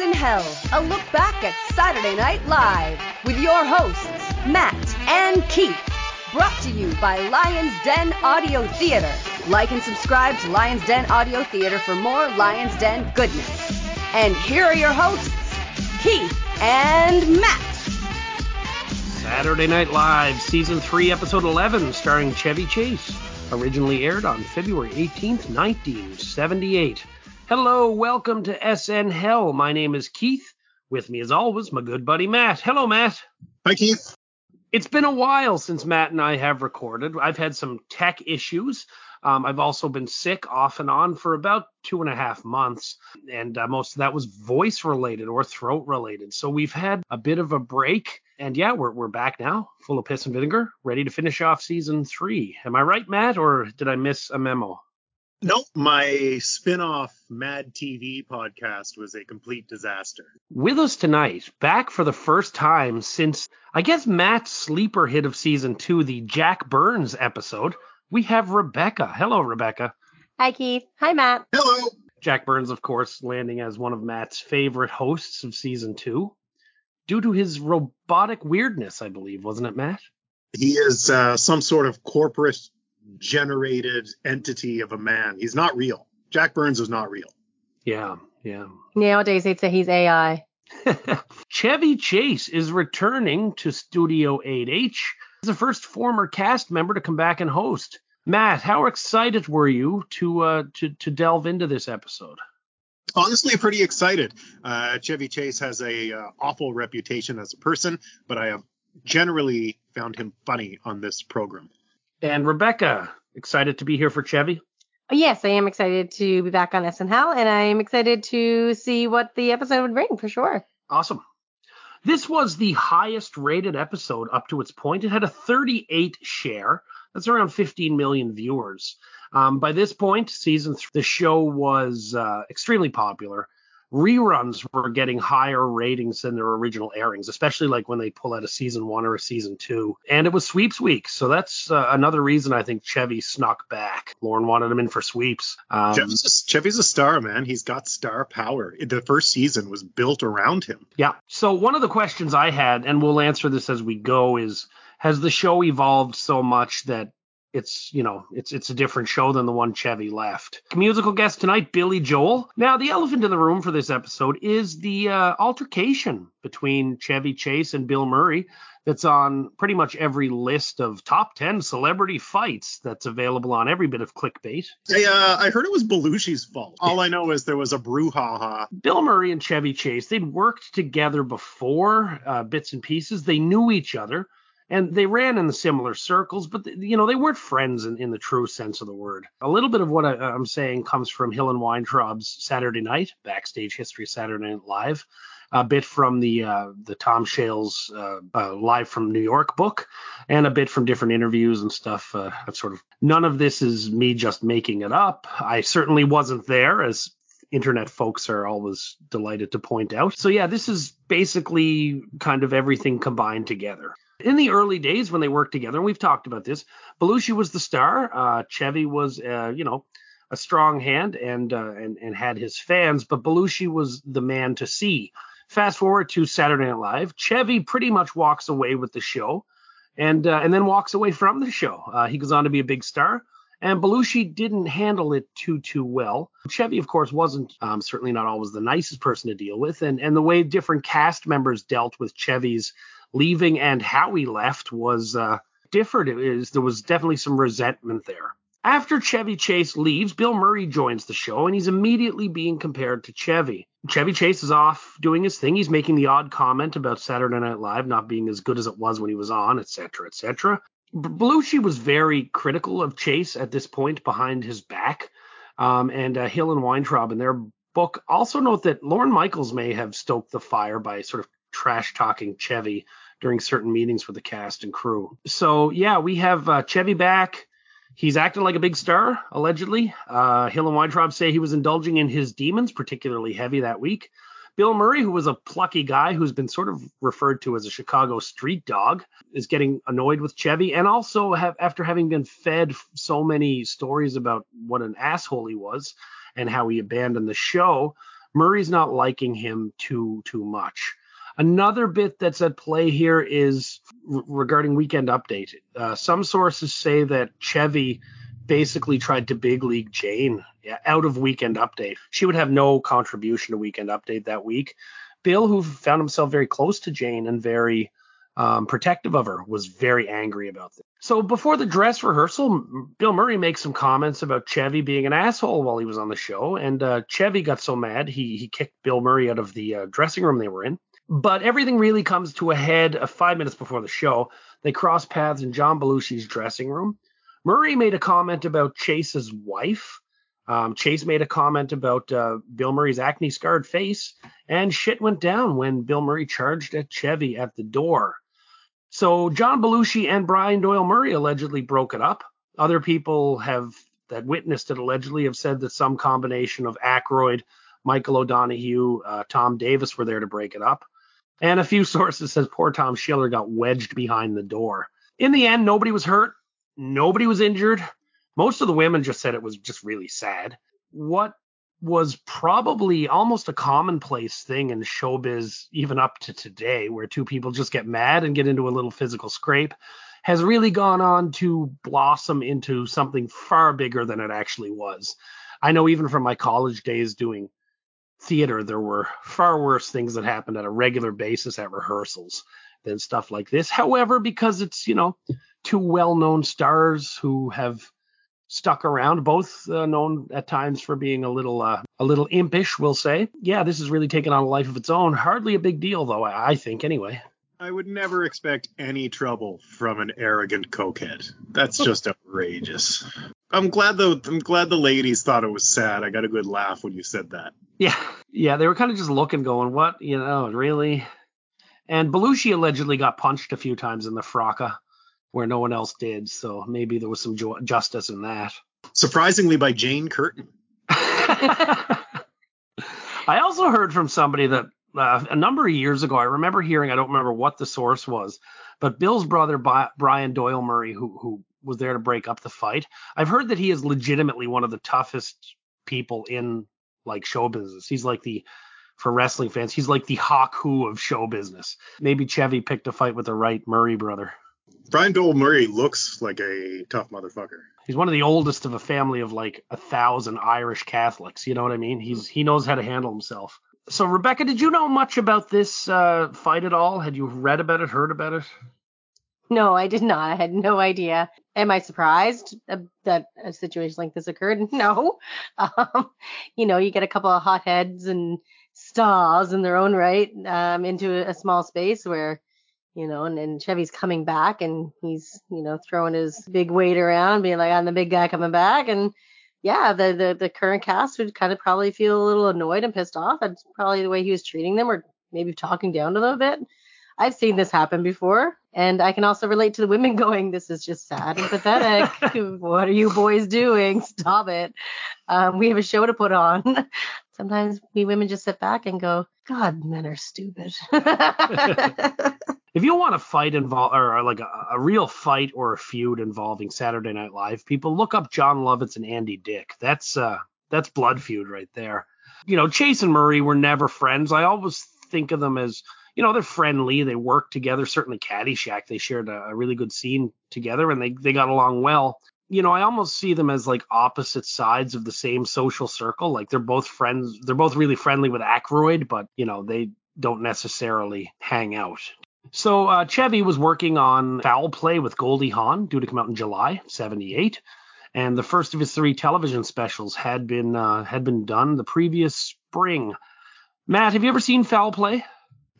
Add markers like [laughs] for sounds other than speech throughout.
In hell, a look back at Saturday Night Live with your hosts, Matt and Keith. Brought to you by Lions Den Audio Theater. Like and subscribe to Lions Den Audio Theater for more Lions Den goodness. And here are your hosts, Keith and Matt. Saturday Night Live, Season 3, Episode 11, starring Chevy Chase. Originally aired on February 18th, 1978. Hello, welcome to SN Hell. My name is Keith. With me, as always, my good buddy Matt. Hello, Matt. Hi, Keith. It's been a while since Matt and I have recorded. I've had some tech issues. Um, I've also been sick off and on for about two and a half months, and uh, most of that was voice related or throat related. So we've had a bit of a break, and yeah, we're we're back now, full of piss and vinegar, ready to finish off season three. Am I right, Matt, or did I miss a memo? Nope, my spin-off Mad TV podcast was a complete disaster. With us tonight, back for the first time since I guess Matt's sleeper hit of season two, the Jack Burns episode, we have Rebecca. Hello, Rebecca. Hi, Keith. Hi, Matt. Hello. Jack Burns, of course, landing as one of Matt's favorite hosts of season two, due to his robotic weirdness, I believe, wasn't it, Matt? He is uh, some sort of corporate generated entity of a man. He's not real. Jack Burns is not real. Yeah, yeah. Nowadays, they'd say he's AI. [laughs] Chevy Chase is returning to Studio 8H as the first former cast member to come back and host. Matt, how excited were you to uh, to to delve into this episode? Honestly, pretty excited. Uh, Chevy Chase has a uh, awful reputation as a person, but I have generally found him funny on this program. And Rebecca, excited to be here for Chevy? Yes, I am excited to be back on SN Hell, and I'm excited to see what the episode would bring for sure. Awesome. This was the highest rated episode up to its point. It had a 38 share. That's around 15 million viewers. Um, by this point, season three, the show was uh, extremely popular reruns were getting higher ratings than their original airings, especially like when they pull out a season one or a season two. And it was sweeps week, so that's uh, another reason I think Chevy snuck back. Lorne wanted him in for sweeps. Um, Chevy's, a, Chevy's a star, man. He's got star power. The first season was built around him. Yeah. So one of the questions I had, and we'll answer this as we go, is has the show evolved so much that it's you know it's it's a different show than the one Chevy left. Musical guest tonight, Billy Joel. Now the elephant in the room for this episode is the uh, altercation between Chevy Chase and Bill Murray. That's on pretty much every list of top 10 celebrity fights that's available on every bit of clickbait. I, uh, I heard it was Belushi's fault. All I know is there was a brouhaha. Bill Murray and Chevy Chase, they'd worked together before, uh, bits and pieces. They knew each other and they ran in similar circles, but you know they weren't friends in, in the true sense of the word. A little bit of what I, am saying comes from Hill and Weintraub's Saturday Night backstage history Saturday Night Live, a bit from the uh, the Tom Shales uh, uh, live from New York book, and a bit from different interviews and stuff. Uh, sort of none of this is me just making it up. I certainly wasn't there as internet folks are always delighted to point out. So yeah, this is basically kind of everything combined together in the early days when they worked together, and we've talked about this, Belushi was the star. Uh, Chevy was, uh, you know, a strong hand and, uh, and and had his fans, but Belushi was the man to see. Fast forward to Saturday Night Live, Chevy pretty much walks away with the show, and uh, and then walks away from the show. Uh, he goes on to be a big star. And Belushi didn't handle it too too well. Chevy, of course, wasn't um, certainly not always the nicest person to deal with, and and the way different cast members dealt with Chevy's leaving and how he left was uh, different. It was, there was definitely some resentment there. After Chevy Chase leaves, Bill Murray joins the show and he's immediately being compared to Chevy. Chevy Chase is off doing his thing. He's making the odd comment about Saturday Night Live not being as good as it was when he was on, etc., etc. Belushi was very critical of Chase at this point behind his back. Um, and uh, Hill and Weintraub in their book also note that Lorne Michaels may have stoked the fire by sort of trash talking Chevy during certain meetings with the cast and crew. So yeah, we have uh, Chevy back. He's acting like a big star, allegedly. Uh, Hill and Weintraub say he was indulging in his demons, particularly heavy that week. Bill Murray, who was a plucky guy who's been sort of referred to as a Chicago street dog, is getting annoyed with Chevy, and also have, after having been fed so many stories about what an asshole he was and how he abandoned the show, Murray's not liking him too too much. Another bit that's at play here is regarding Weekend Update. Uh, some sources say that Chevy basically tried to big league Jane out of Weekend Update. She would have no contribution to Weekend Update that week. Bill, who found himself very close to Jane and very um, protective of her, was very angry about this. So before the dress rehearsal, Bill Murray makes some comments about Chevy being an asshole while he was on the show, and uh, Chevy got so mad he he kicked Bill Murray out of the uh, dressing room they were in. But everything really comes to a head uh, five minutes before the show. They cross paths in John Belushi's dressing room. Murray made a comment about Chase's wife. Um, Chase made a comment about uh, Bill Murray's acne scarred face, and shit went down when Bill Murray charged at Chevy at the door. So John Belushi and Brian Doyle Murray allegedly broke it up. Other people have that witnessed it allegedly have said that some combination of Aykroyd, Michael O'Donoghue, uh, Tom Davis were there to break it up. And a few [laughs] sources says poor Tom Schiller got wedged behind the door. In the end, nobody was hurt. Nobody was injured. Most of the women just said it was just really sad. What was probably almost a commonplace thing in showbiz, even up to today, where two people just get mad and get into a little physical scrape, has really gone on to blossom into something far bigger than it actually was. I know even from my college days doing theater, there were far worse things that happened at a regular basis at rehearsals than stuff like this. However, because it's, you know, two well known stars who have stuck around, both uh, known at times for being a little uh, a little impish, we'll say. Yeah, this has really taken on a life of its own. Hardly a big deal though, I, I think anyway. I would never expect any trouble from an arrogant cokehead. That's just outrageous. I'm glad though. I'm glad the ladies thought it was sad. I got a good laugh when you said that. Yeah, yeah, they were kind of just looking, going, "What? You know, really?" And Belushi allegedly got punched a few times in the fracas where no one else did. So maybe there was some jo- justice in that. Surprisingly, by Jane Curtin. [laughs] I also heard from somebody that uh, a number of years ago, I remember hearing, I don't remember what the source was, but Bill's brother, Brian Doyle Murray, who, who was there to break up the fight, I've heard that he is legitimately one of the toughest people in like show business. He's like the, for wrestling fans, he's like the Haku of show business. Maybe Chevy picked a fight with the right Murray brother. Brian Doyle Murray looks like a tough motherfucker. He's one of the oldest of a family of like a thousand Irish Catholics. You know what I mean? He's he knows how to handle himself. So Rebecca, did you know much about this uh, fight at all? Had you read about it, heard about it? No, I did not. I had no idea. Am I surprised that a situation like this occurred? [laughs] No. Um, you know, you get a couple of hotheads and stars in their own right um, into a small space where you know, and, and Chevy's coming back and he's, you know, throwing his big weight around, being like, I'm the big guy coming back. And yeah, the, the, the current cast would kind of probably feel a little annoyed and pissed off. That's probably the way he was treating them or maybe talking down to them a bit. I've seen this happen before. And I can also relate to the women [laughs] going, this is just sad and pathetic. [laughs] what are you boys doing? Stop it. Um, we have a show to put on. [laughs] Sometimes we women just sit back and go, God, men are stupid. if you want a fight involve or like a, a, real fight or a feud involving Saturday Night Live, people look up Jon Lovitz and Andy Dick. That's uh that's blood feud right there. You know, Chase and Murray were never friends. I always think of them as you know they're friendly. They work together. Certainly Caddyshack, they shared a, a really good scene together and they they got along well. You know, I almost see them as like opposite sides of the same social circle. Like they're both friends. They're both really friendly with Aykroyd, but you know they don't necessarily hang out so uh, Chevy was working on Foul Play with Goldie Hawn, due to come out in July '78, and the first of his three television specials had been uh, had been done the previous spring. Matt, have you ever seen Foul Play?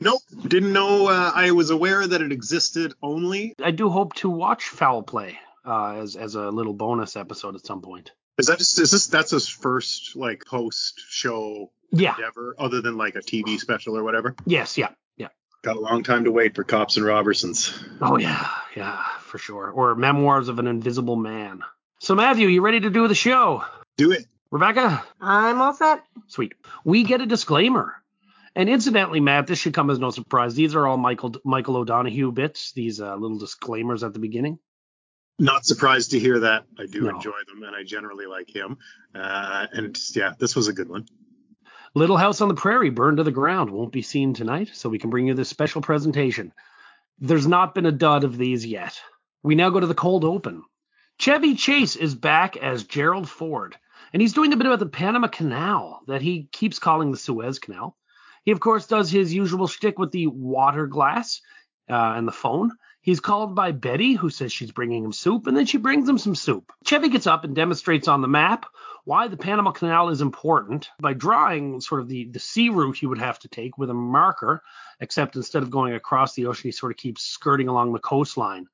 Nope, didn't know. Uh, I was aware that it existed only. I do hope to watch Foul Play uh, as as a little bonus episode at some point. Is that just is this that's his first like post show yeah. endeavor other than like a TV special or whatever? Yes, yeah. yeah. Got a long time to wait for Cops and Robbersons. Oh yeah, yeah, for sure. Or Memoirs of an Invisible Man. So Matthew, you ready to do the show? Do it. Rebecca? I'm all set. Sweet. We get a disclaimer. And incidentally, Matt, this should come as no surprise. These are all Michael Michael O'Donoghue bits. These uh, little disclaimers at the beginning. Not surprised to hear that. I do no. enjoy them, and I generally like him. Uh, and yeah, this was a good one. Little House on the Prairie burned to the ground won't be seen tonight, so we can bring you this special presentation. There's not been a dud of these yet. We now go to the cold open. Chevy Chase is back as Gerald Ford, and he's doing a bit about the Panama Canal that he keeps calling the Suez Canal. He, of course, does his usual shtick with the water glass uh, and the phone. He's called by Betty, who says she's bringing him soup, and then she brings him some soup. Chevy gets up and demonstrates on the map why the Panama Canal is important by drawing sort of the, the sea route he would have to take with a marker, except instead of going across the ocean, he sort of keeps skirting along the coastline.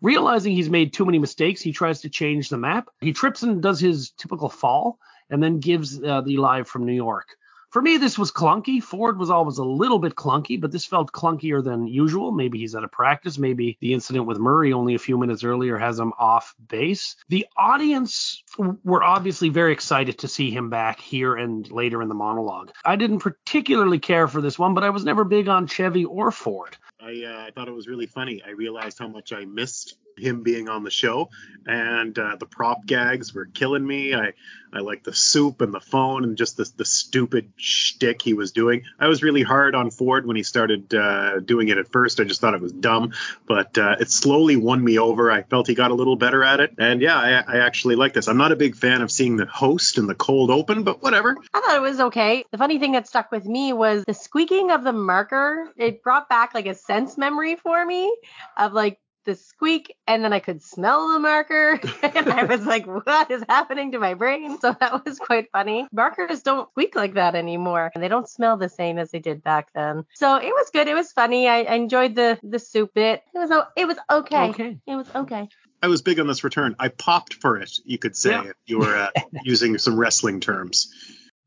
Realizing he's made too many mistakes, he tries to change the map. He trips and does his typical fall, and then gives uh, the live from New York. For me, this was clunky. Ford was always a little bit clunky, but this felt clunkier than usual. Maybe he's out of practice. Maybe the incident with Murray only a few minutes earlier has him off base. The audience were obviously very excited to see him back here and later in the monologue. I didn't particularly care for this one, but I was never big on Chevy or Ford. I, uh, I thought it was really funny. I realized how much I missed him being on the show, and uh, the prop gags were killing me. I I like the soup and the phone and just the the stupid shtick he was doing. I was really hard on Ford when he started uh, doing it at first. I just thought it was dumb, but uh, it slowly won me over. I felt he got a little better at it, and yeah, I, I actually like this. I'm not a big fan of seeing the host in the cold open, but whatever. I thought it was okay. The funny thing that stuck with me was the squeaking of the marker. It brought back like a sense memory for me of like the squeak and then I could smell the marker [laughs] and I was like, what is happening to my brain? So that was quite funny. Markers don't squeak like that anymore and they don't smell the same as they did back then. So it was good. It was funny. I, I enjoyed the the soup bit. It was it was okay. Okay. It was okay. I was big on this return. I popped for it, you could say, Yeah. if you were uh, using some wrestling terms.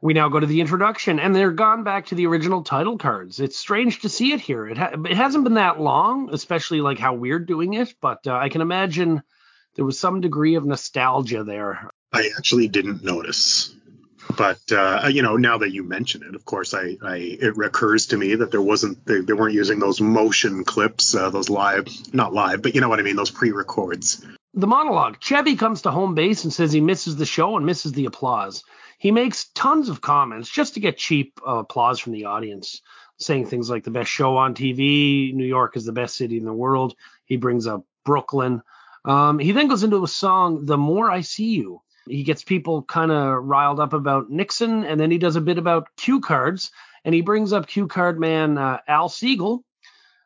We now go to the introduction, and they're gone back to the original title cards. It's strange to see it here. It, ha- it hasn't been that long, especially like how we're doing it, but uh, I can imagine there was some degree of nostalgia there. I actually didn't notice. But uh, you know, now that you mention it, of course, I, I it recurs to me that there wasn't they, they weren't using those motion clips, uh, those live, not live, but you know what I mean, those pre-records. The monologue Chevy comes to home base and says he misses the show and misses the applause. He makes tons of comments just to get cheap uh, applause from the audience, saying things like the best show on TV, New York is the best city in the world. He brings up Brooklyn. Um, he then goes into a song, The More I See You. He gets people kind of riled up about Nixon, and then he does a bit about cue cards, and he brings up cue card man uh, Al Siegel.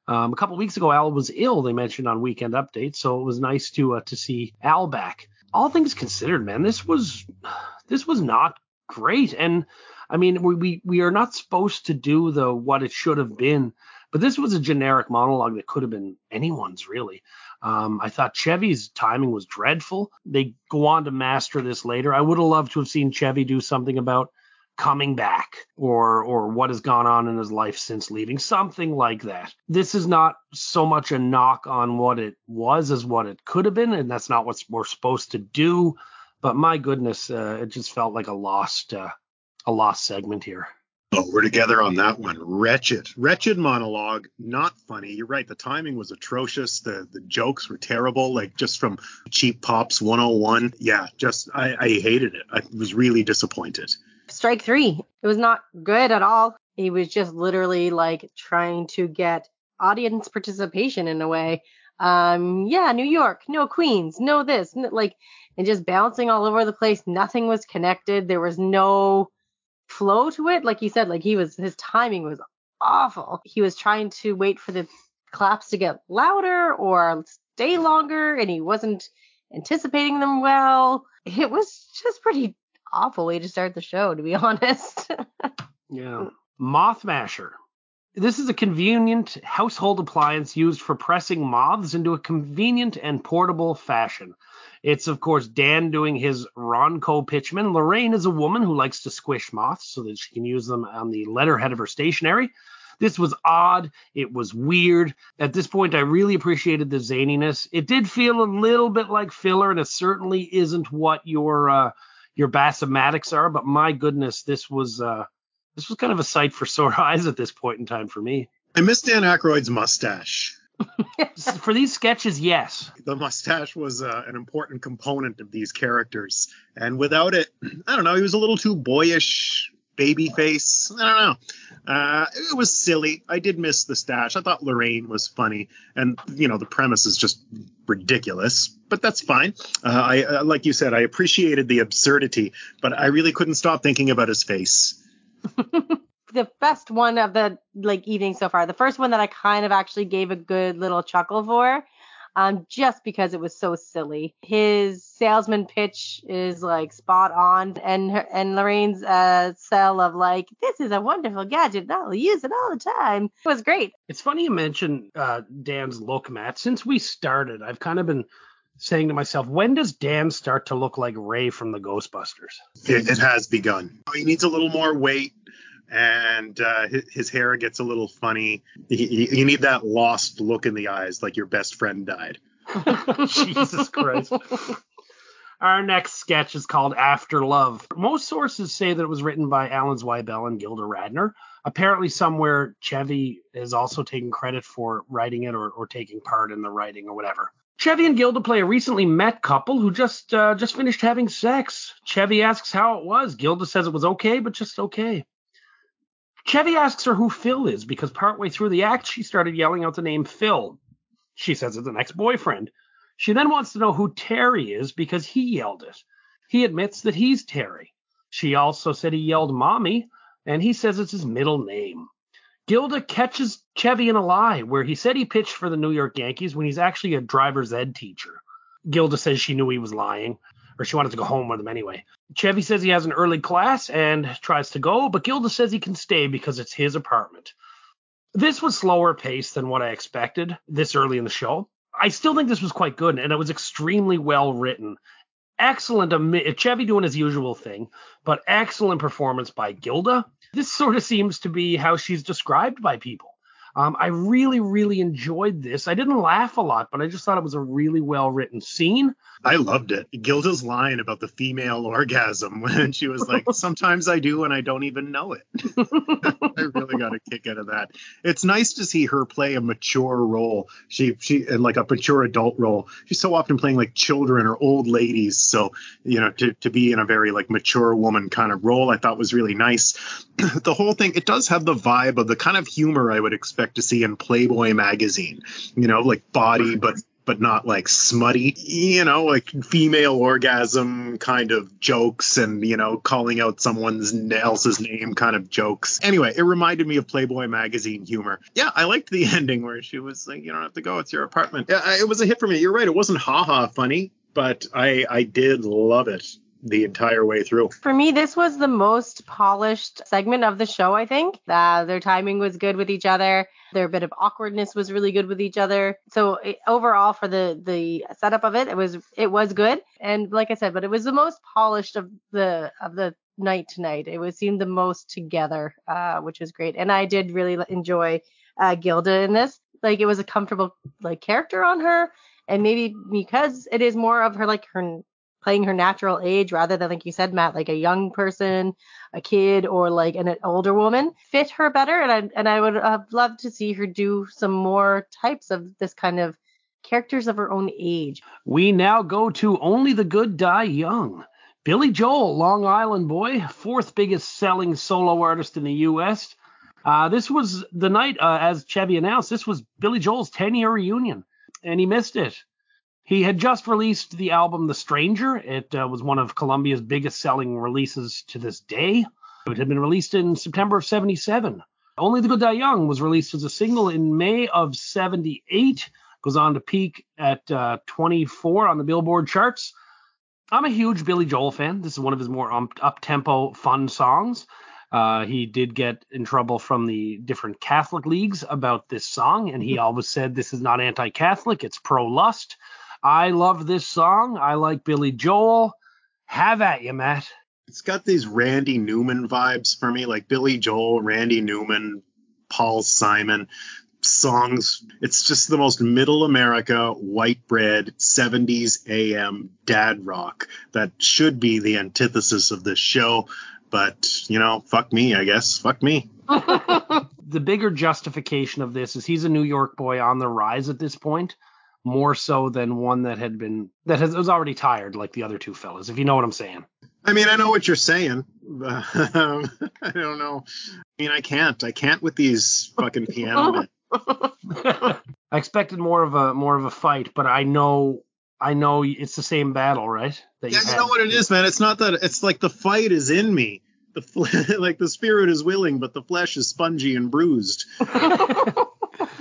Um, a couple weeks ago, Al was ill. They mentioned on Weekend Update, so it was nice to uh, to see Al back. All things considered, man, this was [sighs] this was not great. And I mean, we we, we are not supposed to do the what it should have been, but this was a generic monologue that could have been anyone's really. Um, I thought Chevy's timing was dreadful. They go on to master this later. I would have loved to have seen Chevy do something about coming back or or what has gone on in his life since leaving something like that this is not so much a knock on what it was as what it could have been and that's not what we're supposed to do but my goodness uh, it just felt like a lost uh, a lost segment here Oh, we're together on that one. Wretched, wretched monologue. Not funny. You're right. The timing was atrocious. The the jokes were terrible. Like just from cheap pops 101. Yeah, just I, I hated it. I was really disappointed. Strike three. It was not good at all. He was just literally like trying to get audience participation in a way. Um, yeah, New York, no Queens, no this, like, and just bouncing all over the place. Nothing was connected. There was no flow to it. Like you said, like he was, his timing was awful. He was trying to wait for the claps to get louder or stay longer, and he wasn't anticipating them well. It was just pretty awful way to start the show, to be [laughs] honest. Yeah. Moth Masher. This is a convenient household appliance used for pressing moths into a convenient and portable fashion. It's, of course, Dan doing his Ronco pitchman. Laraine is a woman who likes to squish moths so that she can use them on the letterhead of her stationery. This was odd. It was weird. At this point, I really appreciated the zaniness. It did feel a little bit like filler, and it certainly isn't what your uh, your bassomatics are. But my goodness, this was uh, this was kind of a sight for sore [laughs] eyes at this point in time for me. I miss Dan Aykroyd's mustache. [laughs] for these sketches, yes. The mustache was uh, an important component of these characters, and without it, [clears throat] I don't know. He was a little too boyish, baby face. I don't know. Uh, it was silly. I did miss the stash. I thought Laraine was funny, and you know the premise is just ridiculous, but that's fine. Uh, I uh, like you said, I appreciated the absurdity, but I really couldn't stop thinking about his face. [laughs] the best one of the like evening so far. The first one that I kind of actually gave a good little chuckle for um, just because it was so silly. His salesman pitch is like spot on, and her, and Laraine's uh, sell of like this is a wonderful gadget, I'll use it all the time it was great. It's funny you mention uh, Dan's look, Matt. Since we started, I've kind of been saying to myself, when does Dan start to look like Ray from the Ghostbusters? It, it has begun. He needs a little more weight and uh, his, his, hair gets a little funny. You, you, need that lost look in the eyes, like your best friend died. [laughs] Jesus Christ. Our next sketch is called After Love. Most sources say that it was written by Alan Zweibel and Gilda Radner. Apparently, somewhere Chevy is also taking credit for writing it or, or taking part in the writing or whatever. Chevy and Gilda play a recently met couple who just uh, just finished having sex. Chevy asks how it was. Gilda says it was okay, but just okay. Chevy asks her who Phil is because partway through the act, she started yelling out the name Phil. She says it's an ex boyfriend. She then wants to know who Terry is because he yelled it. He admits that he's Terry. She also said he yelled mommy, and he says it's his middle name. Gilda catches Chevy in a lie where he said he pitched for the New York Yankees when he's actually a driver's ed teacher. Gilda says she knew he was lying or she wanted to go home with him anyway. Chevy says he has an early class and tries to go, but Gilda says he can stay because it's his apartment. This was slower paced than what I expected this early in the show. I still think this was quite good and it was extremely well written. Excellent, Chevy doing his usual thing, but excellent performance by Gilda. This sort of seems to be how she's described by people. Um, I really, really enjoyed this. I didn't laugh a lot, but I just thought it was a really well written scene. I loved it. Gilda's line about the female orgasm [laughs] when she was like, [laughs] "Sometimes I do and I don't even know it." [laughs] I really got a kick out of that. It's nice to see her play a mature role. She she and like a mature adult role. She's so often playing like children or old ladies. So you know to to be in a very like mature woman kind of role, I thought was really nice. [clears throat] the whole thing it does have the vibe of the kind of humor I would expect to see in Playboy magazine. You know, like body but but not like smutty, you know, like female orgasm kind of jokes and, you know, calling out someone's else's name kind of jokes. Anyway, it reminded me of Playboy magazine humor. Yeah, I liked the [laughs] ending where she was like, you don't have to go, it's your apartment. Yeah, it was a hit for me. You're right. It wasn't haha funny, but I I did love it the entire way through. For me, this was the most polished segment of the show, I think. Uh, their timing was good with each other. Their bit of awkwardness was really good with each other. So it, overall, for the the setup of it, it was it was good. And like I said, but it was the most polished of the of the night tonight. It was seemed the most together, uh, which was great. And I did really enjoy uh, Gilda in this. Like it was a comfortable like character on her and maybe because it is more of her like her playing her natural age rather than like you said matt like a young person a kid or like an, an older woman fit her better. And I, and I would have loved to see her do some more types of this kind of characters of her own age. We now go to only the good die young. Billy joel long island boy fourth biggest selling solo artist in the us uh, this was the night uh, as chevy announced this was billy joel's 10 year reunion and he missed it he had just released the album The Stranger. It uh, was one of Columbia's biggest selling releases to this day. It had been released in September of 77. Only the Good Die Young was released as a single in May of 78. Goes on to peak at uh, 24 on the Billboard charts. I'm a huge Billy Joel fan. This is one of his more up tempo, fun songs. Uh, he did get in trouble from the different Catholic leagues about this song, and he always said this is not anti Catholic, it's pro lust. I love this song. I like Billy Joel. Have at you, Matt. It's got these Randy Newman vibes for me, like Billy Joel, Randy Newman, Paul Simon songs. It's just the most middle America, white bread, 70s AM dad rock that should be the antithesis of this show. But, you know, fuck me, I guess. Fuck me. [laughs] [laughs] the bigger justification of this is he's a New York boy on the rise at this point more so than one that had been that has was already tired like the other two fellas if you know what i'm saying I mean, I know what you're saying. But, [laughs] um, I don't know. I mean, I can't. I can't with these fucking piano men. [laughs] I expected more of a more of a fight, but I know I know it's the same battle, right? That Yeah, you've you know what it is, man. It's not that. It's like the fight is in me. The fl- [laughs] like the spirit is willing, but the flesh is spongy and bruised.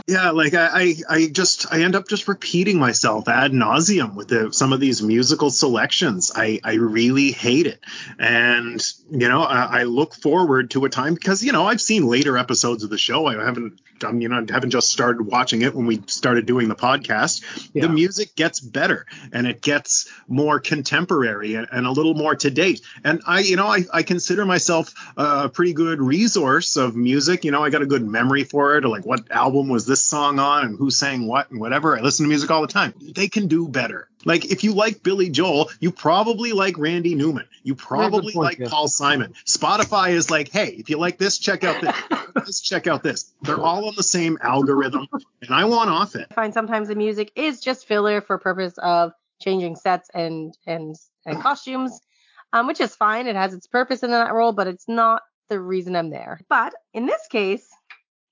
Yeah, like I, I, I just I end up just repeating myself ad nauseum with the, some of these musical selections. I, I really hate it, and you know I, I look forward to a time because you know I've seen later episodes of the show. I haven't done you know haven't just started watching it when we started doing the podcast. Yeah. The music gets better and it gets more contemporary and, and a little more to date. And I you know I, I consider myself a pretty good resource of music. You know I got a good memory for it. Or like what album was this song on and who sang what and whatever. I listen to music all the time. They can do better. Like if you like Billy Joel, you probably like Randy Newman. You probably point, like yeah. Paul Simon. Spotify is like, hey, if you like this, check out this. Let's check out this. They're all on the same algorithm, and I want off it. I find sometimes the music is just filler for purpose of changing sets and and and costumes, um, which is fine. It has its purpose in that role, but it's not the reason I'm there. But in this case,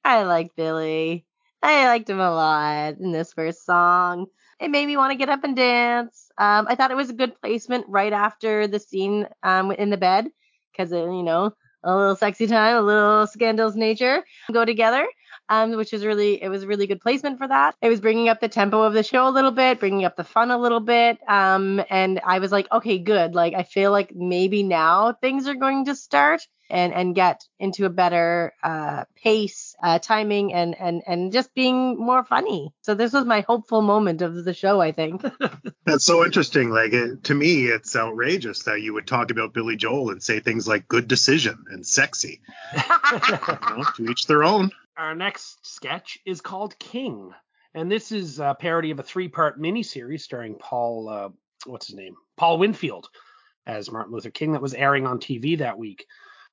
I like Billy. I liked him a lot in this first song. It made me want to get up and dance. Um, I thought it was a good placement right after the scene um, in the bed because you know a little sexy time, a little scandalous nature go together um, which was really it was really good placement for that. It was bringing up the tempo of the show a little bit, bringing up the fun a little bit, um, and I was like, okay, good. Like I feel like maybe now things are going to start and and get into a better uh, pace, uh, timing, and and and just being more funny. So this was my hopeful moment of the show, I think. [laughs] That's so interesting. Like it, to me, it's outrageous that you would talk about Billy Joel and say things like "good decision" and "sexy." [laughs] You know, to each their own. Our next sketch is called King, and this is a parody of a three-part miniseries starring Paul, uh, what's his name, Paul Winfield, as Martin Luther King that was airing on TV that week.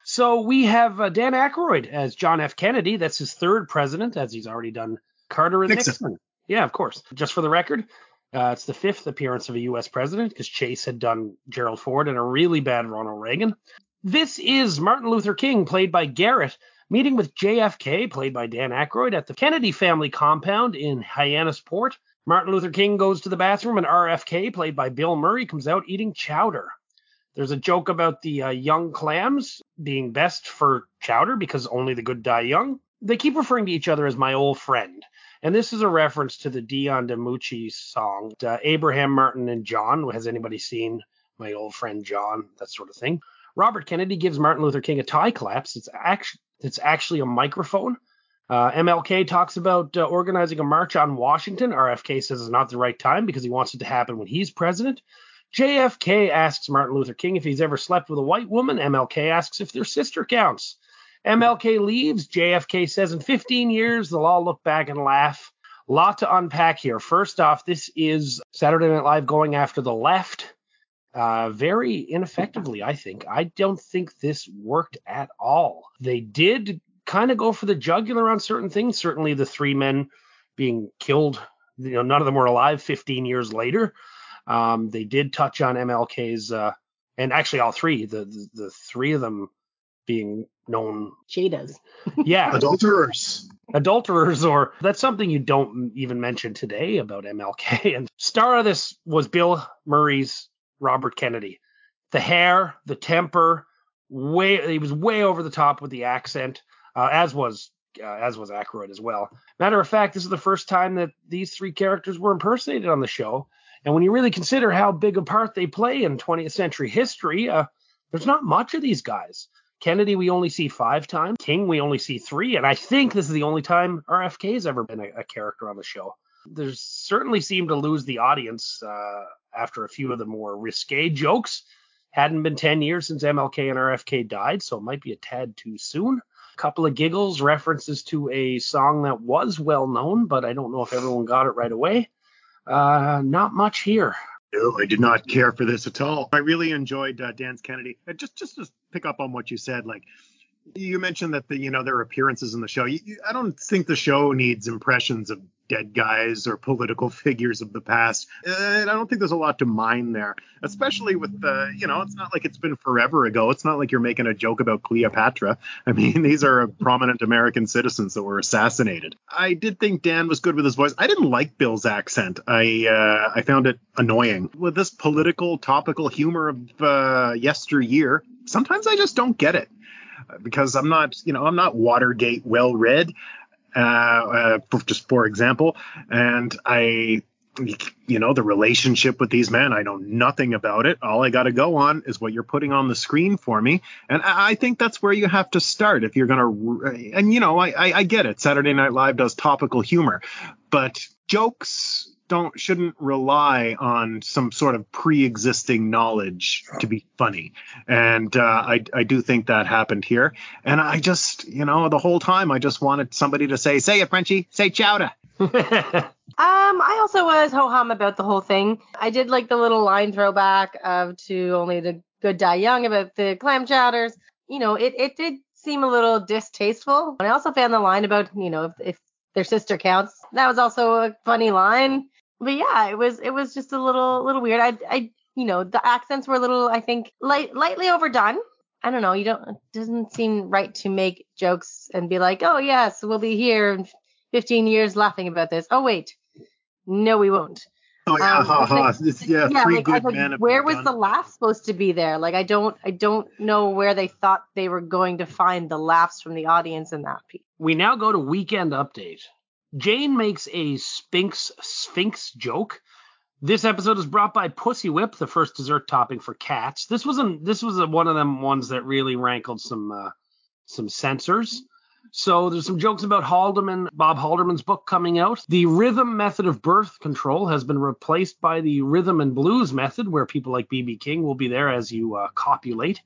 So we have uh, Dan Aykroyd as John F. Kennedy. That's his third president, as he's already done Carter and Nixon. Nixon. Yeah, of course. Just for the record, uh, it's the fifth appearance of a U.S. president because Chase had done Gerald Ford and a really bad Ronald Reagan. This is Martin Luther King, played by Garrett, meeting with JFK, played by Dan Aykroyd, at the Kennedy family compound in Hyannisport. Martin Luther King goes to the bathroom, and RFK, played by Bill Murray, comes out eating chowder. There's a joke about the uh, young clams being best for chowder because only the good die young. They keep referring to each other as my old friend. And this is a reference to the Dion DiMucci song, uh, Abraham, Martin, and John. Has anybody seen my old friend John? That sort of thing. Robert Kennedy gives Martin Luther King a tie collapse. It's actually it's actually a microphone. Uh, MLK talks about uh, organizing a march on Washington. RFK says it's not the right time because he wants it to happen when he's president. JFK asks Martin Luther King if he's ever slept with a white woman. MLK asks if their sister counts. MLK leaves. JFK says in 15 years they'll all look back and laugh. Lot to unpack here. First off, this is Saturday Night Live going after the left uh, very ineffectively, I think. I don't think this worked at all. They did kind of go for the jugular on certain things. Certainly, the three men being killed, you know, none of them were alive 15 years later. Um, they did touch on MLK's, uh, and actually all three, the, the the three of them being known, Jada's. yeah, Adulterers. adulterers or that's something you don't even mention today about MLK. And star of this was Bill Murray's Robert Kennedy. The hair, the temper, way he was way over the top with the accent, uh, as was uh, as was Aykroyd as well. Matter of fact, this is the first time that these three characters were impersonated on the show. And when you really consider how big a part they play in 20th century history, uh, there's not much of these guys. Kennedy, we only see five times. King, we only see three. And I think this is the only time RFK has ever been a, a character on the show. There's certainly seemed to lose the audience uh, after a few of the more risque jokes. Hadn't been 10 years since MLK and RFK died, so it might be a tad too soon. A couple of giggles, references to a song that was well known, but I don't know if everyone got it right away. Uh, not much here. No, I did not care for this at all. I really enjoyed uh, Dan's Kennedy. Uh, just just to pick up on what you said, like you mentioned that the you know their appearances in the show. You, you, I don't think the show needs impressions of dead guys or political [laughs] figures of the past. And I don't think there's a lot to mine there, especially with the, you know, it's not like it's been forever ago. It's not like you're making a joke about Cleopatra. I mean, [laughs] these are prominent American citizens that were assassinated. I did think Dan was good with his voice. I didn't like Bill's accent. I uh, I found it annoying. With this political, topical humor of uh, yesteryear, sometimes I just don't get it because I'm not, you know, I'm not Watergate well read uh, uh, just for example. And I, you know, the relationship with these men, I know nothing about it. All I got to go on is what you're putting on the screen for me. And I, think that's where you have to start if you're to, and you know, I, I get it. Saturday Night Live does topical humor, but jokes don't shouldn't rely on some sort of pre-existing knowledge to be funny. And uh, I, I do think that happened here. And i just you know the whole time i just wanted somebody to say say it frenchie. Say chowder. [laughs] Um i also was ho-hum about the whole thing. I did like the little line throwback of to only the good die young about the clam chowders. You know it, it did seem a little distasteful. I also found the line about you know if, if their sister counts. That was also a funny line but yeah, it was it was just a little little weird. I I you know the accents were a little I think light lightly overdone. I don't know. You don't it doesn't seem right to make jokes and be like, oh yes, we'll be here in 15 years laughing about this. Oh wait, no, we won't. Oh yeah, um, ha, [laughs] ha. It's, yeah, yeah, three like, good like, men. Where was the laugh supposed to be there? Like I don't I don't know where they thought they were going to find the laughs from the audience in that piece. We now go to weekend update. Jane makes a Sphinx Sphinx joke. This episode is brought by Pussy Whip, the first dessert topping for cats. This was a, this was a, one of them ones that really rankled some uh, some censors. So there's some jokes about Haldeman, Bob Haldeman's book coming out. The rhythm method of birth control has been replaced by the rhythm and blues method, where people like BB King will be there as you uh, copulate.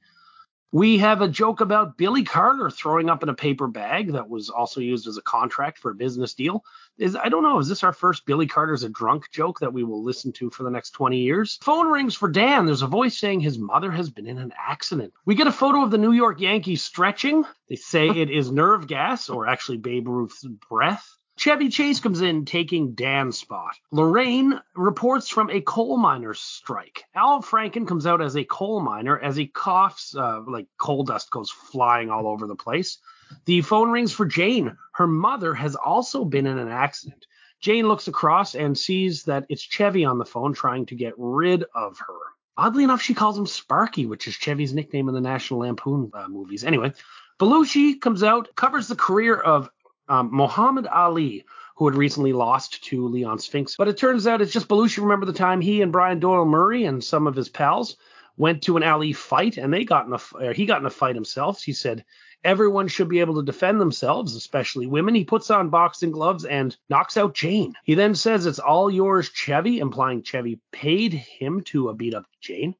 We have a joke about Billy Carter throwing up in a paper bag that was also used as a contract for a business deal. Is I don't know, is this our first Billy Carter's a drunk joke that we will listen to for the next 20 years? Phone rings for Dan. There's a voice saying his mother has been in an accident. We get a photo of the New York Yankees stretching. They say [laughs] it is nerve gas or actually Babe Ruth's breath. Chevy Chase comes in taking Dan's spot. Laraine reports from a coal miner's strike. Al Franken comes out as a coal miner as he coughs, uh, like coal dust goes flying all over the place. The phone rings for Jane. Her mother has also been in an accident. Jane looks across and sees that it's Chevy on the phone trying to get rid of her. Oddly enough, she calls him Sparky, which is Chevy's nickname in the National Lampoon uh, movies. Anyway, Belushi comes out, covers the career of um, Muhammad Ali, who had recently lost to Leon Spinks. But it turns out it's just Belushi. Remember the time he and Brian Doyle Murray and some of his pals went to an Ali fight and they got in a he got in a fight himself. He said everyone should be able to defend themselves, especially women. He puts on boxing gloves and knocks out Jane. He then says it's all yours, Chevy, implying Chevy paid him to beat up Jane.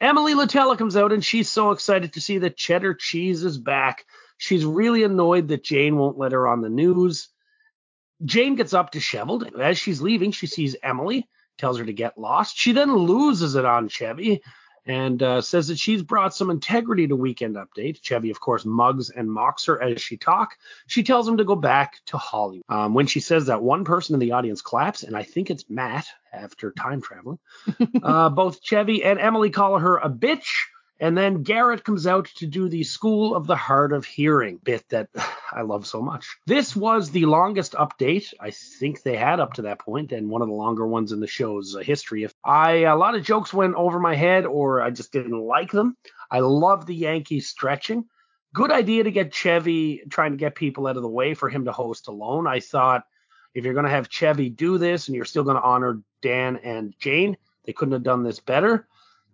Emily Litella comes out and she's so excited to see that cheddar cheese is back. She's really annoyed that Jane won't let her on the news. Jane gets up disheveled. As she's leaving, she sees Emily, tells her to get lost. She then loses it on Chevy and uh, says that she's brought some integrity to Weekend Update. Chevy, of course, mugs and mocks her as she talk. She tells him to go back to Hollywood. Um, when she says that, one person in the audience claps, and I think it's Matt after time traveling. [laughs] uh, both Chevy and Emily call her a bitch and then Garrett comes out to do the School of the Hard of Hearing bit that [sighs] I love so much. This was the longest update I think they had up to that point, and one of the longer ones in the show's uh, history. If I a lot of jokes went over my head, or I just didn't like them. I love the Yankees stretching. Good idea to get Chevy trying to get people out of the way for him to host alone. I thought if you're going to have Chevy do this and you're still going to honor Dan and Jane, they couldn't have done this better.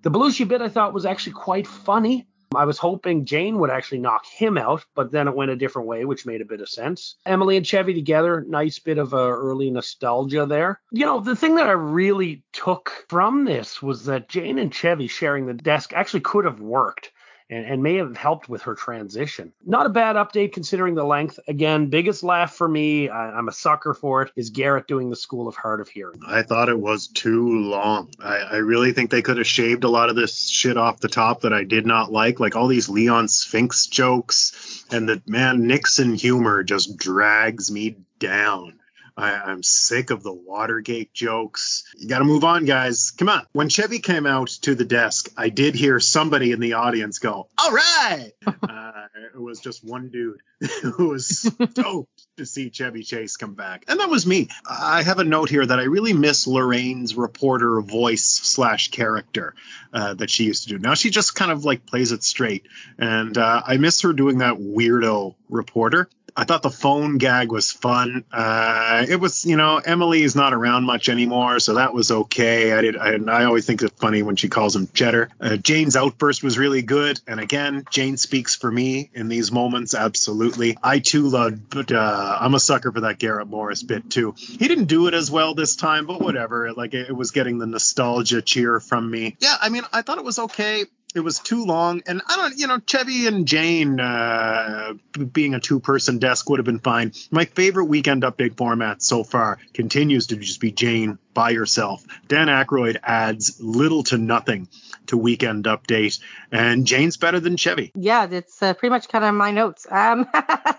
The Belushi bit I thought was actually quite funny. I was hoping Jane would actually knock him out, but then it went a different way, which made a bit of sense. Emily and Chevy together, nice bit of uh, early nostalgia there. You know, the thing that I really took from this was that Jane and Chevy sharing the desk actually could have worked and, and may have helped with her transition. Not a bad update considering the length. Again, biggest laugh for me, I, am a sucker for it, is Garrett doing the School of Hard of Hearing. I thought it was too long. I, I really think they could have shaved a lot of this shit off the top that I did not like, like all these Leon Spinks jokes, and the man Nixon humor just drags me down. I, I'm sick of the Watergate jokes. You got to move on, guys. Come on. When Chevy came out to the desk, I did hear somebody in the audience go, "All right." [laughs] uh, it was just one dude [laughs] who was stoked to see Chevy Chase come back, and that was me. I have a note here that I really miss Laraine's reporter voice slash character uh, that she used to do. Now she just kind of like plays it straight, and uh, I miss her doing that weirdo reporter. I thought the phone gag was fun. Uh, it was, you know, Emily is not around much anymore, so that was okay. I did. I, I always think it's funny when she calls him Cheddar. Uh, Jane's outburst was really good, and again, Jane speaks for me in these moments. Absolutely, I too loved, but uh, I'm a sucker for that Garrett Morris bit too. He didn't do it as well this time, but whatever. Like it, it was getting the nostalgia cheer from me. Yeah, I mean, I thought it was okay it was too long. And i don't you know chevy and jane uh, being a two person desk would have been fine. My favorite weekend update format so far continues to just be jane by herself. Dan Aykroyd adds little to nothing to weekend update. And jane's better than chevy. Yeah, that's uh, pretty much kind of my notes. Um, [laughs]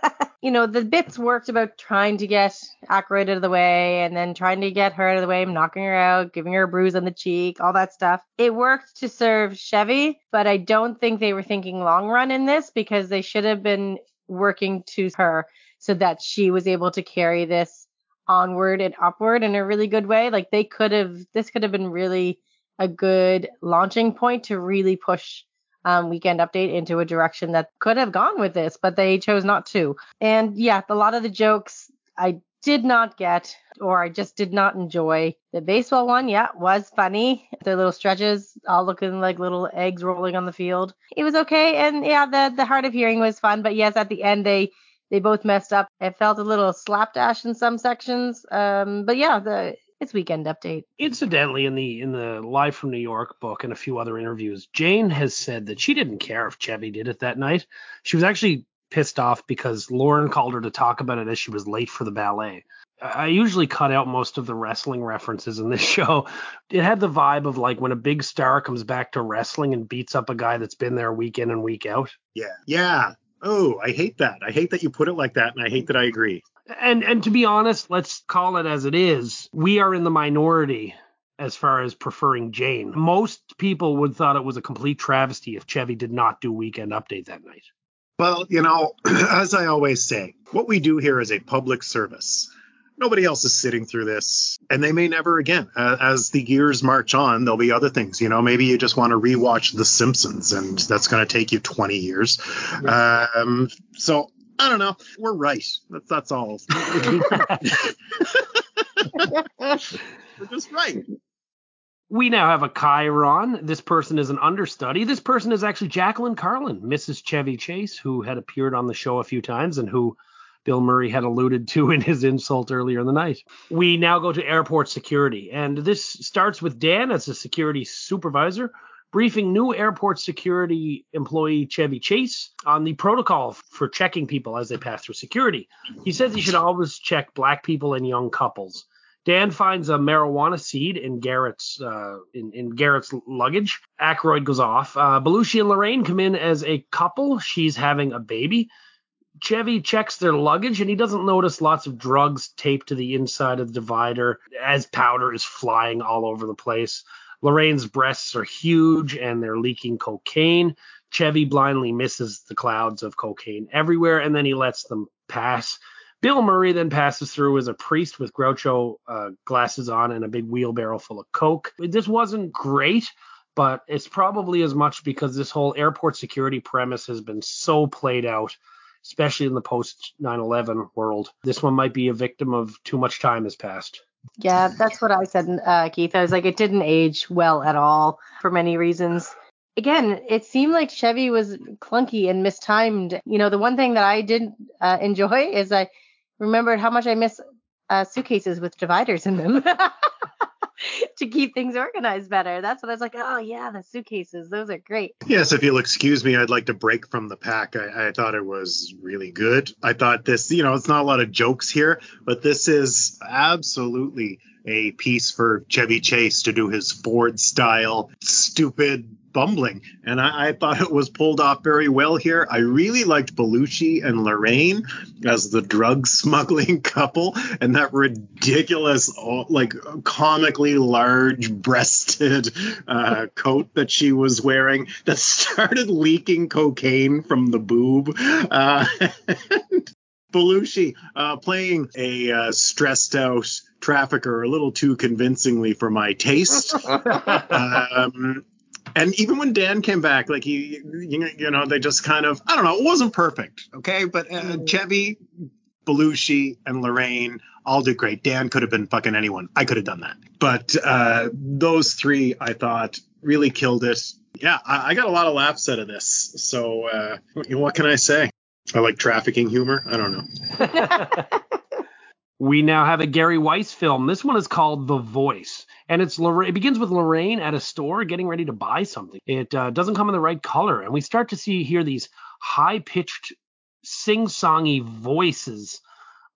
you know, the bits worked about trying to get Aykroyd out of the way and then trying to get her out of the way, knocking her out, giving her a bruise on the cheek, all that stuff. It worked to serve Chevy, but I don't think they were thinking long run in this because they should have been working to her so that she was able to carry this onward and upward in a really good way. Like they could have, this could have been really a good launching point to really push um, weekend update into a direction that could have gone with this, but they chose not to. And yeah, a lot of the jokes I did not get, or I just did not enjoy. The baseball one, yeah, was funny. The little stretches, all looking like little eggs rolling on the field. It was okay, and yeah, the the hard of hearing was fun. But yes, at the end they they both messed up. It felt a little slapdash in some sections. Um, but yeah, the it's weekend update. Incidentally, in the in the Live from New York book and a few other interviews, Jane has said that she didn't care if Chevy did it that night. She was actually pissed off because Lorne called her to talk about it as she was late for the ballet. I usually cut out most of the wrestling references in this [laughs] show. It had the vibe of like when a big star comes back to wrestling and beats up a guy that's been there week in and week out. yeah yeah oh i hate that i hate that you put it like that and i hate that i agree And and to be honest, let's call it as it is. We are in the minority as far as preferring Jane. Most people would thought it was a complete travesty if Chevy did not do weekend update that night. Well, you know, [clears throat] as I always say, what we do here is a public service. Nobody else is sitting through this, and they may never again. Uh, as the years march on, there'll be other things. You know, maybe you just want to rewatch The Simpsons, and that's going to take you 20 years. Um, so I don't know. We're right. That's that's all. [laughs] We're just right. We now have a Chiron. This person is an understudy. This person is actually Jacqueline Carlin, Mrs. Chevy Chase, who had appeared on the show a few times and who Bill Murray had alluded to in his insult earlier in the night. We now go to airport security, and this starts with Dan as a security supervisor briefing new airport security employee Chevy Chase on the protocol for checking people as they pass through security. He says he should always check black people and young couples. Dan finds a marijuana seed in Garrett's uh, in, in Garrett's luggage. Aykroyd goes off. Uh, Belushi and Laraine come in as a couple. She's having a baby. Chevy checks their luggage and he doesn't notice lots of drugs taped to the inside of the divider as powder is flying all over the place. Laraine's breasts are huge and they're leaking cocaine. Chevy blindly misses the clouds of cocaine everywhere and then he lets them pass. Bill Murray then passes through as a priest with Groucho uh, glasses on and a big wheelbarrow full of coke. This wasn't great, but it's probably as much because this whole airport security premise has been so played out, especially in the post 9 11 world. This one might be a victim of too much time has passed. Yeah, that's what I said, uh, Keith. I was like, it didn't age well at all for many reasons. Again, it seemed like Chevy was clunky and mistimed. You know, the one thing that I did uh, enjoy is I remembered how much I miss uh, suitcases with dividers in them [laughs] [laughs] to keep things organized better. That's what I was like, oh, yeah, the suitcases. Those are great. Yes, if you'll excuse me, I'd like to break from the pack. I, I thought it was really good. I thought this, you know, it's not a lot of jokes here, but this is absolutely a piece for Chevy Chase to do his Ford style, stupid bumbling, and I, I, thought it was pulled off very well here. I really liked Belushi and Laraine as the drug [laughs] smuggling couple, and that ridiculous, like comically large-breasted uh, coat that she was wearing that [laughs] started leaking cocaine from the boob. Uh, [laughs] Belushi uh, playing a uh, stressed out trafficker a little too convincingly for my taste. um, and even when Dan came back, like he, you know, they just kind of, I don't know, it wasn't perfect, okay, but uh, mm. Chevy, Belushi, and Laraine all did great. Dan could have been fucking anyone. I could have done that, but uh, those three, I thought, really killed it. Yeah, I, I got a lot of laughs out of this. So, uh, what can I say? I like trafficking humor. I don't know. [laughs] we now have a Gary Weis film. This one is called The Voice, and it's Laraine, it begins with Laraine at a store getting ready to buy something. It uh, doesn't come in the right color, and we start to see here these high pitched, sing songy voices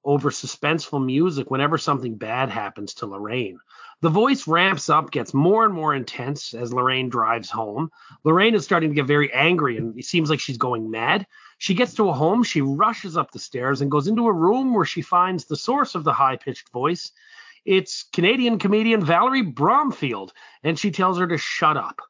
over suspenseful music whenever something bad happens to Laraine. The voice ramps up, gets more and more intense as Laraine drives home. Laraine is starting to get very angry, and it seems like she's going mad. She gets to a home, she rushes up the stairs and goes into a room where she finds the source of the high pitched voice. It's Canadian comedian Valerie Bromfield, and she tells her to shut up.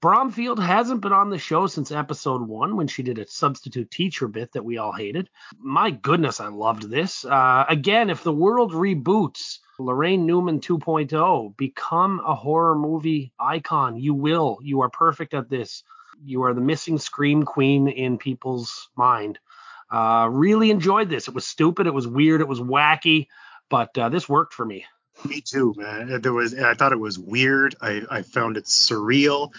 Bromfield hasn't been on the show since episode one when she did a substitute teacher bit that we all hated. My goodness, I loved this. Uh, again, if the world reboots, Laraine Newman 2.0, become a horror movie icon. You will. You are perfect at this. You are the missing scream queen in people's mind. Uh, really enjoyed this. It was stupid. It was weird. It was wacky, but uh, this worked for me. Me too, man. There was. I thought it was weird. I, I found it surreal,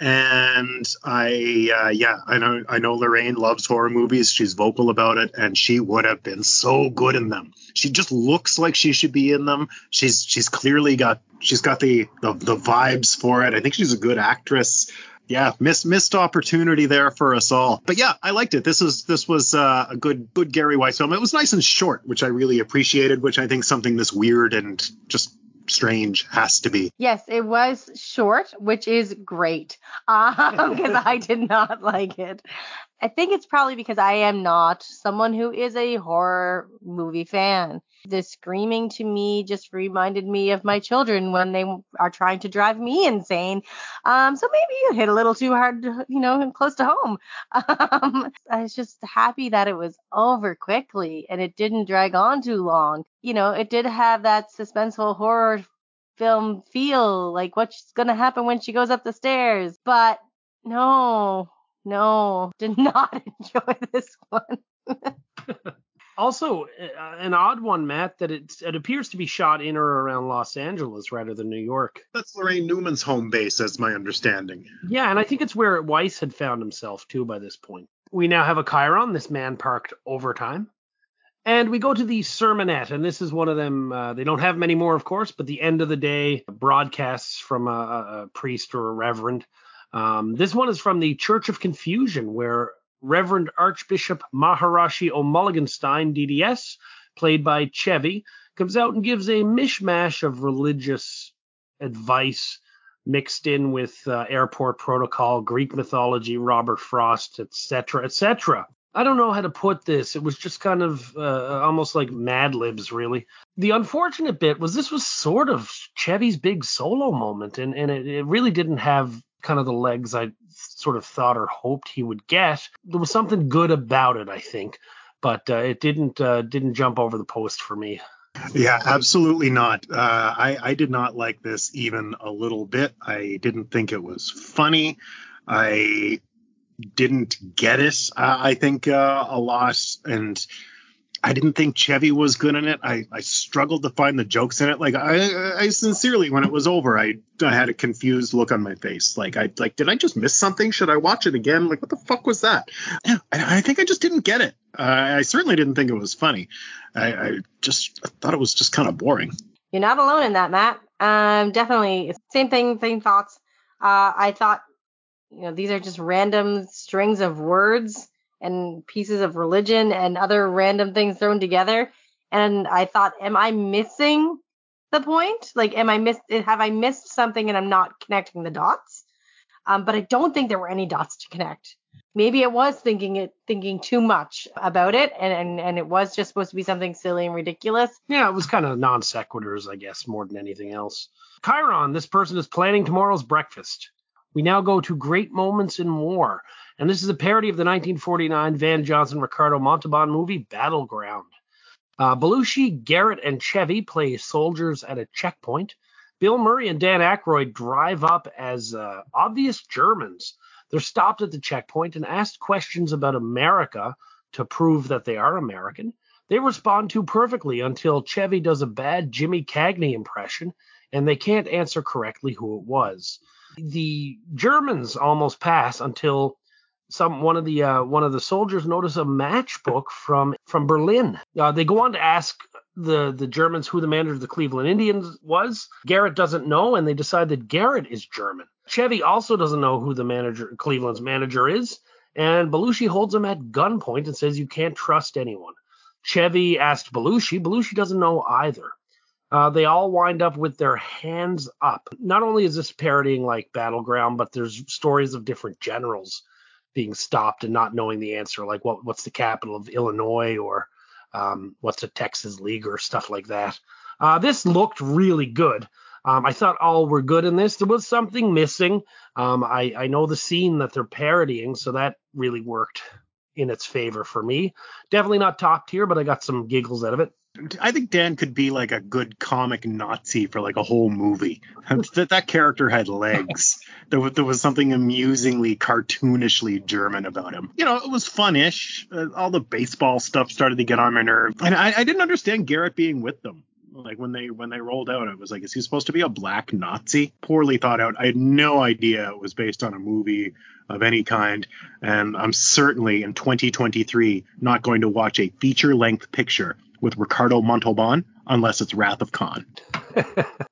and I uh, yeah. I know. I know Laraine loves horror movies. She's vocal about it, and she would have been so good in them. She just looks like she should be in them. She's she's clearly got she's got the the, the vibes for it. I think she's a good actress yeah, missed missed opportunity there for us all. But yeah, I liked it. This was this was uh, a good good Gary Weis film. It was nice and short, which I really appreciated. Which I think something this weird and just strange has to be. Yes, it was short, which is great because um, [laughs] [laughs] I did not like it. I think it's probably because I am not someone who is a horror movie fan. The screaming to me just reminded me of my children when they are trying to drive me insane. Um, so maybe you hit a little too hard, you know, close to home. [laughs] Um, I was just happy that it was over quickly and it didn't drag on too long. You know, it did have that suspenseful horror film feel, like what's going to happen when she goes up the stairs. But no, no, [laughs] did not enjoy this one. [laughs] also, uh, an odd one, Matt, that it, it appears to be shot in or around Los Angeles rather than New York. That's Laraine Newman's home base, that's my understanding. Yeah, and I think it's where Weis had found himself too by this point. We now have a Chiron, this man parked overtime. And we go to the sermonette, and this is one of them. Uh, they don't have many more, of course, but the end of the day broadcasts from a, a priest or a reverend um, this one is from the Church of Confusion, where Reverend Archbishop Maharashi O'Mulliganstein, DDS, played by Chevy, comes out and gives a mishmash of religious advice mixed in with uh, airport protocol, Greek mythology, Robert Frost, etc., etc. I don't know how to put this. It was just kind of uh, almost like Mad Libs, really. The unfortunate bit was this was sort of Chevy's big solo moment, and, and it, it really didn't have kind of the legs I sort of thought or hoped he would get. There was something good about it, I think, but uh, it didn't uh, didn't jump over the post for me. Yeah, absolutely not. Uh, I I did not like this even a little bit. I didn't think it was funny. I didn't get it. I think uh, a loss and I didn't think Chevy was good in it. I, I struggled to find the jokes in it. Like I, I sincerely, when it was over, I, I had a confused look on my face. Like I like, did I just miss something? Should I watch it again? Like what the fuck was that? I, I think I just didn't get it. Uh, I certainly didn't think it was funny. I, I just I thought it was just kind of boring. You're not alone in that, Matt. Um, definitely same thing, same thoughts. Uh, I thought, you know, these are just random strings of words and pieces of religion and other random things thrown together. And I thought, am I missing the point? Like, am I miss? Have I missed something and I'm not connecting the dots? Um, but I don't think there were any dots to connect. Maybe it was thinking it thinking too much about it and, and, and it was just supposed to be something silly and ridiculous. Yeah, it was kind of non sequiturs, I guess, more than anything else. Chiron, this person is planning tomorrow's breakfast. We now go to Great Moments in War, and this is a parody of the 1949 Van Johnson Ricardo Montalban movie Battleground. Uh, Belushi, Garrett, and Chevy play soldiers at a checkpoint. Bill Murray and Dan Aykroyd drive up as uh, obvious Germans. They're stopped at the checkpoint and asked questions about America to prove that they are American. They respond to perfectly until Chevy does a bad Jimmy Cagney impression and they can't answer correctly who it was. The Germans almost pass until some one of the uh, one of the soldiers notice a matchbook from from Berlin. Uh, they go on to ask the the Germans who the manager of the Cleveland Indians was. Garrett doesn't know, and they decide that Garrett is German. Chevy also doesn't know who the manager Cleveland's manager is, and Belushi holds him at gunpoint and says you can't trust anyone. Chevy asked Belushi. Belushi doesn't know either. Uh, they all wind up with their hands up. Not only is this parodying like Battleground, but there's stories of different generals being stopped and not knowing the answer, like what what's the capital of Illinois or um, what's a Texas league or stuff like that. Uh, this looked really good. Um, I thought all were good in this. There was something missing. Um, I, I know the scene that they're parodying, so that really worked in its favor for me. Definitely not top tier, but I got some giggles out of it. I think Dan could be like a good comic Nazi for like a whole movie. [laughs] that that character had legs. [laughs] there, was, there was something amusingly cartoonishly German about him. You know, it was funnish. Uh, all the baseball stuff started to get on my nerve, and I, I didn't understand Garrett being with them. Like when they when they rolled out, I was like, is he supposed to be a black Nazi? Poorly thought out. I had no idea it was based on a movie of any kind, and I'm certainly in 2023 not going to watch a feature length picture with Ricardo Montalban unless it's Wrath of Khan. [laughs]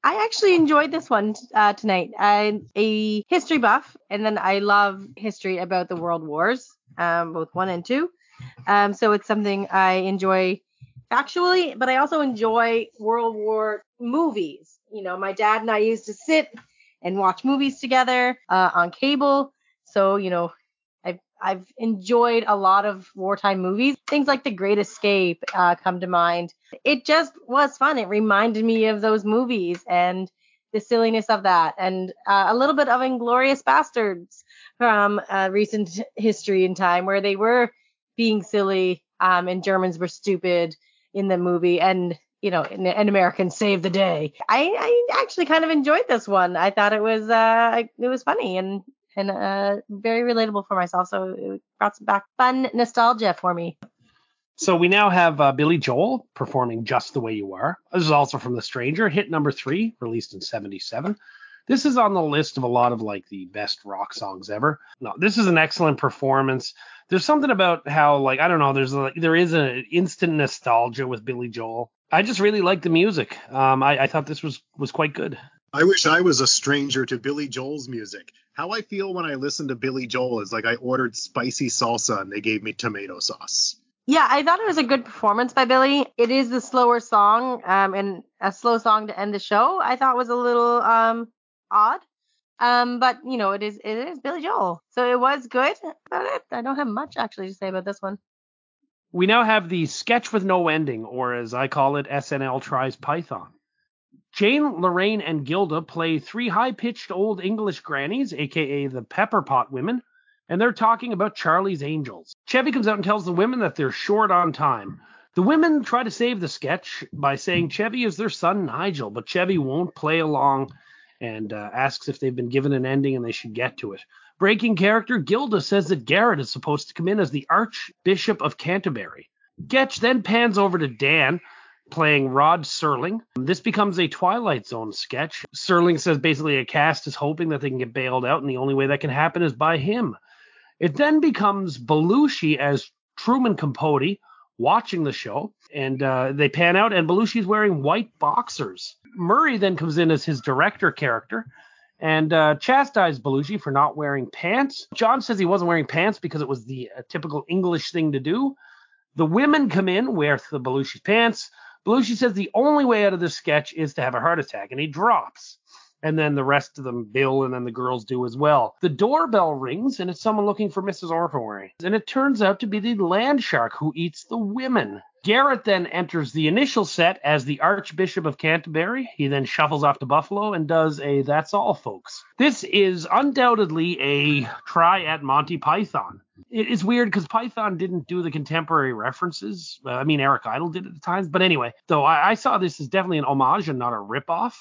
I actually enjoyed this one uh, tonight. I'm a history buff, and then I love history about the world wars, um, both one and two. Um, so it's something I enjoy factually, but I also enjoy World War movies. You know, my dad and I used to sit and watch movies together uh, on cable. So, you know, I've, enjoyed a lot of wartime movies. Things like The Great Escape uh, come to mind. It just was fun. It reminded me of those movies and the silliness of that, and uh, a little bit of Inglourious Basterds from uh, recent history and time, where they were being silly um, and Germans were stupid in the movie, and you know, an, an American saved the day. I, I actually kind of enjoyed this one. I thought it was uh, it was funny and and uh, very relatable for myself. So it brought some back fun nostalgia for me. So we now have uh, Billy Joel performing "Just the Way You Are." This is also from The Stranger, hit number three, released in '77. This is on the list of a lot of like the best rock songs ever. No, this is an excellent performance. There's something about how like I don't know. There's like there is an instant nostalgia with Billy Joel. I just really like the music. Um, I, I thought this was was quite good. I wish I was a stranger to Billy Joel's music. How I feel when I listen to Billy Joel is like I ordered spicy salsa and they gave me tomato sauce. Yeah, I thought it was a good performance by Billy. It is the slower song, um, and a slow song to end the show. I thought was a little um odd. Um, but you know, it is it is Billy Joel, so it was good. But I don't have much actually to say about this one. We now have the sketch with no ending, or as I call it, SNL tries Python. Jane, Laraine, and Gilda play three high pitched old English grannies, aka the Pepper Pot women, and they're talking about Charlie's Angels. Chevy comes out and tells the women that they're short on time. The women try to save the sketch by saying Chevy is their son Nigel, but Chevy won't play along and uh, asks if they've been given an ending and they should get to it. Breaking character, Gilda says that Garrett is supposed to come in as the Archbishop of Canterbury. Getch then pans over to Dan, playing Rod Serling. This becomes a Twilight Zone sketch. Serling says basically a cast is hoping that they can get bailed out, and the only way that can happen is by him. It then becomes Belushi as Truman Capote watching the show, and uh, they pan out, and Belushi's wearing white boxers. Murray then comes in as his director character and uh, chastised Belushi for not wearing pants. John says he wasn't wearing pants because it was the uh, typical English thing to do. The women come in with the Belushi's pants. Belushi says the only way out of this sketch is to have a heart attack, and he drops. And then the rest of them, Bill and then the girls do as well. The doorbell rings and it's someone looking for Mrs. Orphanworry. And it turns out to be the land shark who eats the women. Garrett then enters the initial set as the Archbishop of Canterbury. He then shuffles off to Buffalo and does a That's All, folks. This is undoubtedly a try at Monty Python. It is weird because Python didn't do the contemporary references. I mean, Eric Idle did at times. But anyway, though I, I saw this as definitely an homage and not a ripoff.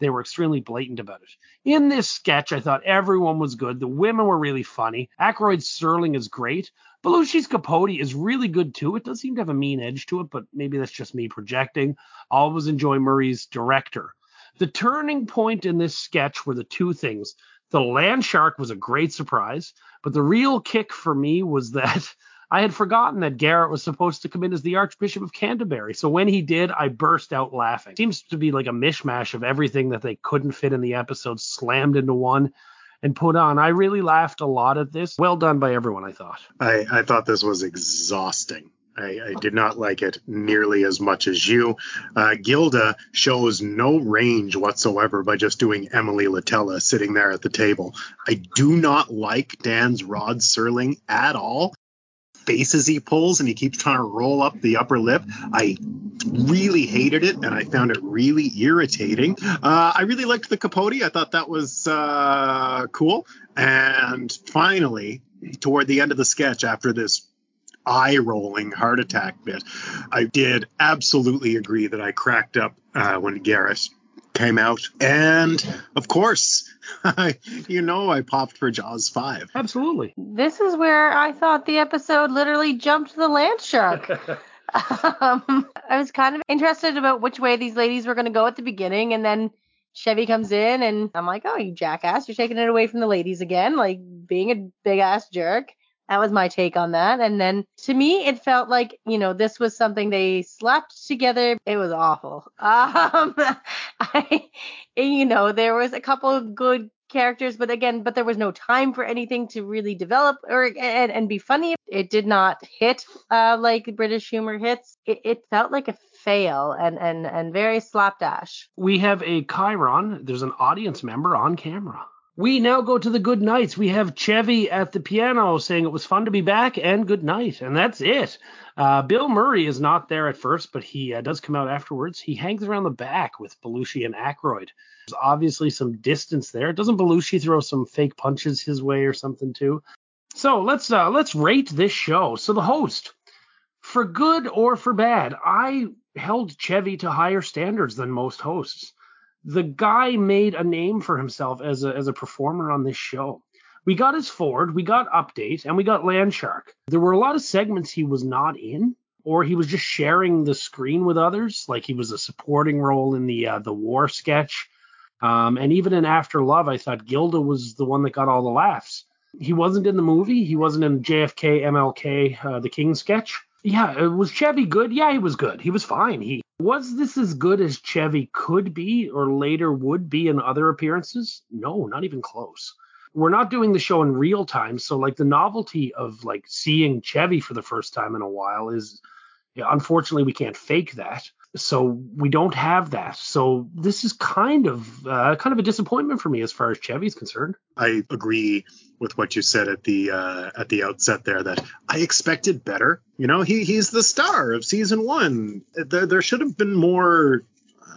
They were extremely blatant about it. In this sketch, I thought everyone was good. The women were really funny. Aykroyd's Serling is great. Belushi's Capote is really good too. It does seem to have a mean edge to it, but maybe that's just me projecting. I always enjoy Murray's director. The turning point in this sketch were the two things. The land shark was a great surprise, but the real kick for me was that [laughs] I had forgotten that Garrett was supposed to come in as the Archbishop of Canterbury. So when he did, I burst out laughing. Seems to be like a mishmash of everything that they couldn't fit in the episode slammed into one and put on. I really laughed a lot at this. Well done by everyone, I thought. I, I thought this was exhausting. I, I, did not like it nearly as much as you. Uh, Gilda shows no range whatsoever by just doing Emily Litella sitting there at the table. I do not like Dan's Rod Serling at all faces he pulls and he keeps trying to roll up the upper lip. I really hated it and I found it really irritating. Uh, I really liked the Capote. I thought that was uh, cool. And finally, toward the end of the sketch, after this eye rolling heart attack bit, I did absolutely agree that I cracked up uh, when Garrett came out. And of course, [laughs] you know, I popped for Jaws 5. Absolutely. This is where I thought the episode literally jumped the land shark. [laughs] um, I was kind of interested about which way these ladies were going to go at the beginning, and then Chevy comes in, and I'm like, oh, you jackass, you're taking it away from the ladies again, like being a big ass jerk. That was my take on that. And then to me, it felt like, you know, this was something they slapped together. It was awful. [laughs] Um, [laughs] I, you know, there was a couple of good characters, but again, but there was no time for anything to really develop or and, and be funny. It did not hit uh, like British humor hits. It, it felt like a fail and and and very slapdash. We have a Chiron. There's an audience member on camera. We now go to the good nights. We have Chevy at the piano saying it was fun to be back and good night. And that's it. Uh, Bill Murray is not there at first, but he uh, does come out afterwards. He hangs around the back with Belushi and Aykroyd. There's obviously some distance there. Doesn't Belushi throw some fake punches his way or something too? So let's uh, let's rate this show. So the host, for good or for bad, I held Chevy to higher standards than most hosts the guy made a name for himself as a as a performer on this show. We got his Ford, we got Update, and we got Landshark. There were a lot of segments he was not in, or he was just sharing the screen with others, like he was a supporting role in the uh, the war sketch. Um, and even in After Love, I thought Gilda was the one that got all the laughs. He wasn't in the movie. He wasn't in JFK, MLK, uh, the King sketch. Yeah, uh, was Chevy good? Yeah, he was good. He was fine. He was this as good as Chevy could be or later would be in other appearances? No, not even close. We're not doing the show in real time, so like the novelty of like seeing Chevy for the first time in a while is yeah, unfortunately we can't fake that. So we don't have that. So this is kind of uh, kind of a disappointment for me as far as Chevy's concerned. I agree with what you said at the uh, at the outset there that I expected better. You know, he he's the star of season one. There there should have been more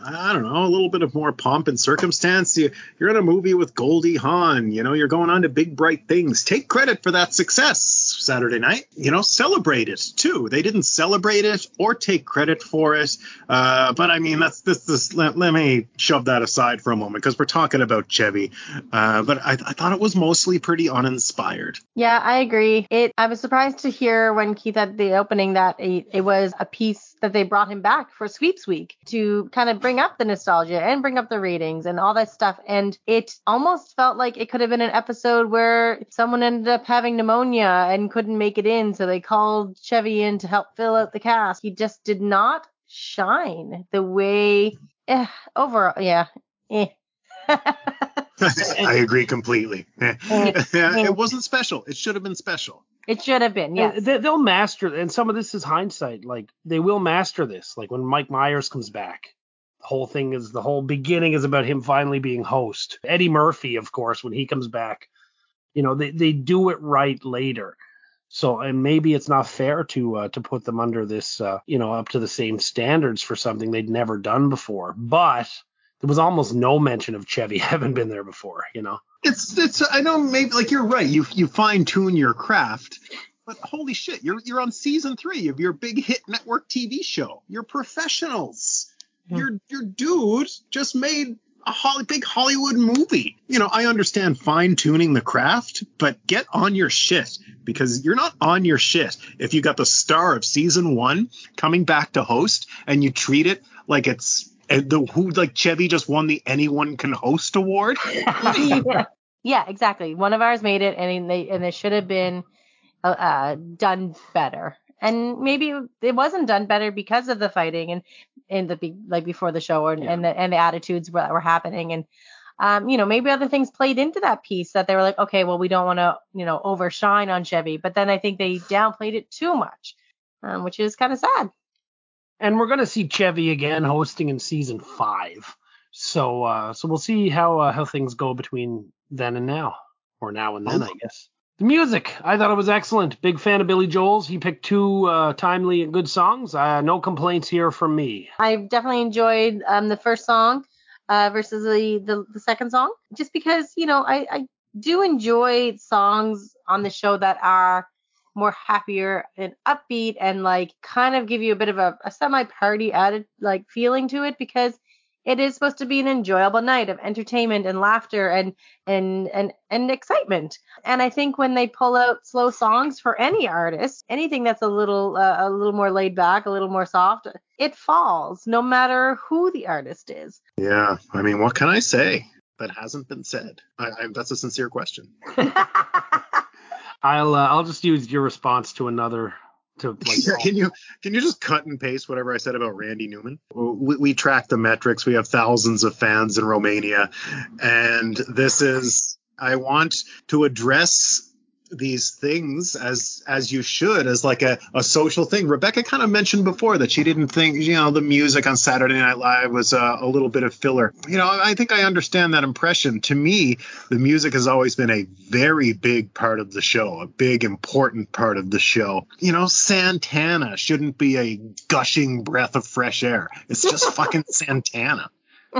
I don't know, a little bit of more pomp and circumstance. You, are in a movie with Goldie Hawn. You know, you're going on to big, bright things. Take credit for that success Saturday night. You know, celebrate it too. They didn't celebrate it or take credit for it. Uh, but I mean, that's this. this let, let, me shove that aside for a moment because we're talking about Chevy. Uh, but I, I thought it was mostly pretty uninspired. Yeah, I agree. It. I was surprised to hear when Keith at the opening that it, it was a piece that they brought him back for sweeps week to kind of bring up the nostalgia and bring up the ratings and all that stuff. And it almost felt like it could have been an episode where someone ended up having pneumonia and couldn't make it in. So they called Chevy in to help fill out the cast. He just did not shine the way eh, overall. Yeah. Eh. [laughs] I agree completely. [laughs] it wasn't special. It should have been special. It should have been, yeah. They'll master, and some of this is hindsight. Like they will master this. Like when Mike Myers comes back, The whole thing is the whole beginning is about him finally being host. Eddie Murphy, of course, when he comes back, you know, they, they do it right later. So and maybe it's not fair to uh, to put them under this, uh, you know, up to the same standards for something they'd never done before. But there was almost no mention of Chevy [laughs] having been there before, you know. It's it's I know maybe like you're right. You you fine tune your craft, but holy shit, you're you're on season three of your big hit network TV show. You're professionals. Your your dude just made a Holly, big Hollywood movie. You know, I understand fine tuning the craft, but get on your shit because you're not on your shit if you got the star of season one coming back to host and you treat it like it's the who like Chevy just won the anyone can host award. [laughs] yeah. yeah, exactly. One of ours made it, and they and it should have been uh, uh, done better. And maybe it wasn't done better because of the fighting and in the like before the show and, yeah. and the and the attitudes that were happening and um, you know, maybe other things played into that piece that they were like, okay, well, we don't want to, you know, overshine on Chevy, but then I think they downplayed it too much, um, which is kind of sad. And we're gonna see Chevy again hosting in season five, so uh, so we'll see how uh, how things go between then and now, or now and then, oh. I guess. The music, I thought it was excellent. Big fan of Billy Joel's. He picked two uh, timely and good songs. Uh, no complaints here from me. I definitely enjoyed um, the first song uh, versus the, the, the second song, just because you know I, I do enjoy songs on the show that are more happier and upbeat and like kind of give you a bit of a, a semi party added like feeling to it because it is supposed to be an enjoyable night of entertainment and laughter and and and and excitement. And I think when they pull out slow songs for any artist, anything that's a little uh, a little more laid back, a little more soft, it falls no matter who the artist is. Yeah, I mean, what can I say that hasn't been said? I, I, that's a sincere question. [laughs] I'll uh, I'll just use your response to another to [laughs] like yeah, can you can you just cut and paste whatever I said about Randy Newman? We, we track the metrics. We have thousands of fans in Romania, and this is I want to address these things as as you should as like a, a social thing. Rebecca kind of mentioned before that she didn't think you know the music on saturday night live was a, a, little bit of filler. You know i think i understand that impression. To me the music has always been a very big part of the show a big important part of the show. You know santana shouldn't be a gushing breath of fresh air. It's just [laughs] fucking santana. [laughs]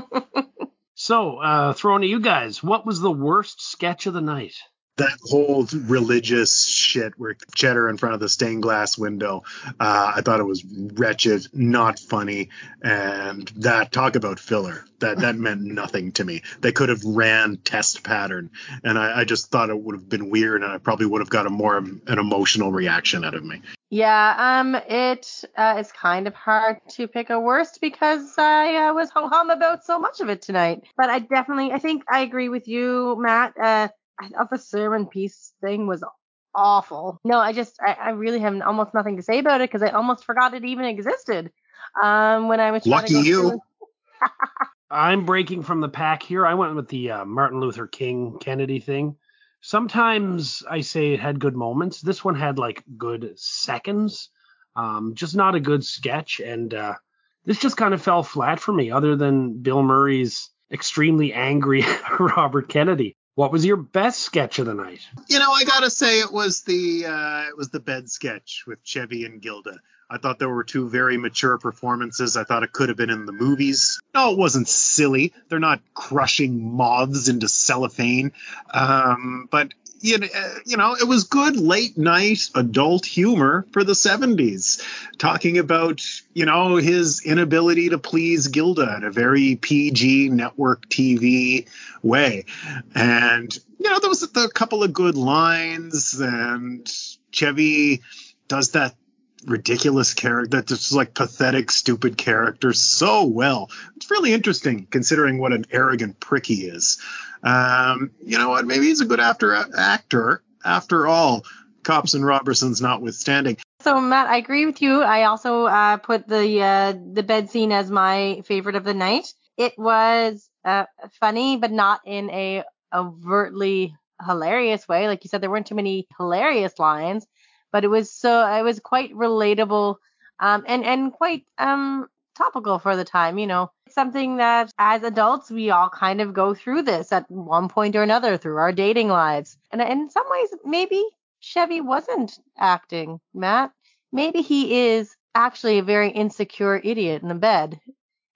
So uh throwing to you guys what was the worst sketch of the night that whole religious shit where cheddar in front of the stained glass window uh, i thought it was wretched not funny and that talk about filler that that meant nothing to me they could have ran test pattern and I, I just thought it would have been weird and i probably would have got a more an emotional reaction out of me yeah, um, it uh, is kind of hard to pick a worst because I uh, was ho hum about so much of it tonight. But I definitely, I think I agree with you, Matt. I thought the sermon piece thing was awful. No, I just I, I really have almost nothing to say about it because I almost forgot it even existed. Um, when I was lucky you. [laughs] I'm breaking from the pack here. I went with the uh, Martin Luther King Kennedy thing. Sometimes I say it had good moments. This one had like good seconds. Um, just not a good sketch, and uh, this just kind of fell flat for me. Other than Bill Murray's extremely angry [laughs] Robert Kennedy. What was your best sketch of the night? You know, I gotta say it was the uh, it was the bed sketch with Chevy and Gilda. I thought there were two very mature performances. I thought it could have been in the movies. No, it wasn't silly. They're not crushing moths into cellophane. Um, but you know, uh, you know, it was good late night adult humor for the 70s, talking about, you know, his inability to please Gilda in a very PG network TV way. And, you know, there was a, a couple of good lines, and Chevy does that ridiculous character, that just like pathetic, stupid character so well. It's really interesting considering what an arrogant prick he is. Um, you know what? Maybe he's a good after actor after all. Cops and Robbersons notwithstanding. So Matt, I agree with you. I also uh, put the uh, the bed scene as my favorite of the night. It was uh, funny, but not in a overtly hilarious way. Like you said, there weren't too many hilarious lines, but it was so it was quite relatable um, and and quite um, topical for the time, you know. It's something that as adults we all kind of go through this at one point or another through our dating lives. And in some ways maybe Chevy wasn't acting, Matt. Maybe he is actually a very insecure idiot in the bed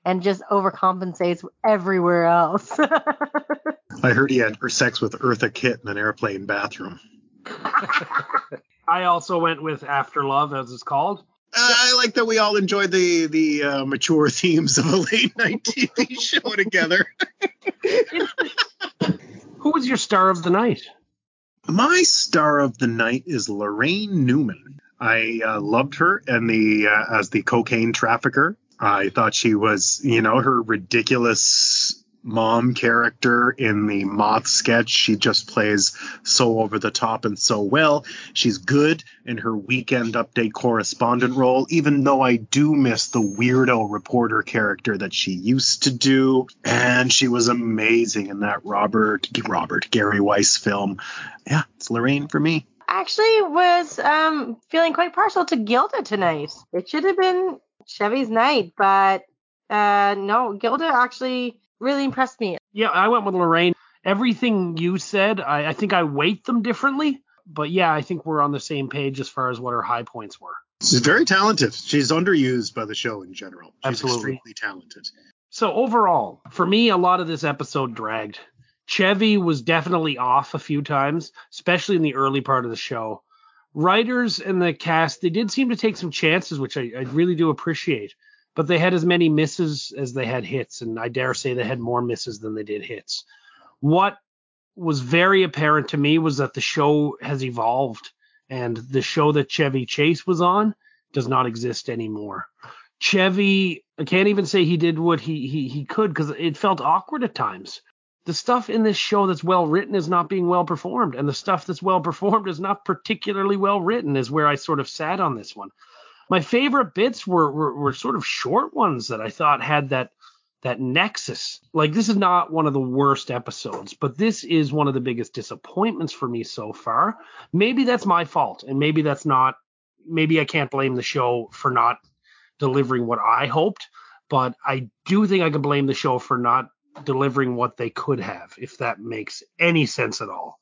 and just overcompensates everywhere else. [laughs] I heard he had sex with Eartha Kitt in an airplane bathroom. [laughs] [laughs] I also went with After Love, as it's called. Uh, I like that we all enjoyed the the uh, mature [laughs] themes of a late night TV [laughs] show together. [laughs] Who was your star of the night? My star of the night is Laraine Newman. I uh, loved her and the uh, as the cocaine trafficker. I thought she was, you know, her ridiculous mom character in the moth sketch. She just plays so over the top and so well. She's good in her weekend update correspondent role, even though I do miss the weirdo reporter character that she used to do. And she was amazing in that Robert Robert Gary Weis film. Yeah, it's Laraine for me. Actually, was um feeling quite partial to Gilda tonight. It should have been Chevy's night, but uh no, Gilda actually really impressed me. Yeah, I went with Laraine. Everything you said, I, I think I weight them differently, but yeah, I think we're on the same page as far as what her high points were. She's very talented. She's underused by the show in general. She's Absolutely. extremely talented. So overall, for me, a lot of this episode dragged. Chevy was definitely off a few times, especially in the early part of the show. Writers and the cast, they did seem to take some chances, which I, I really do appreciate but they had as many misses as they had hits, and I dare say they had more misses than they did hits. What was very apparent to me was that the show has evolved, and the show that Chevy Chase was on does not exist anymore. Chevy, I can't even say he did what he he he could because it felt awkward at times. The stuff in this show that's well written is not being well performed, and the stuff that's well performed is not particularly well written. Is where I sort of sat on this one my favorite bits were, were, were sort of short ones that I thought had that that nexus. Like this is not one of the worst episodes, but this is one of the biggest disappointments for me so far. Maybe that's my fault, and maybe that's not. Maybe I can't blame the show for not delivering what I hoped, but I do think I can blame the show for not delivering what they could have, if that makes any sense at all.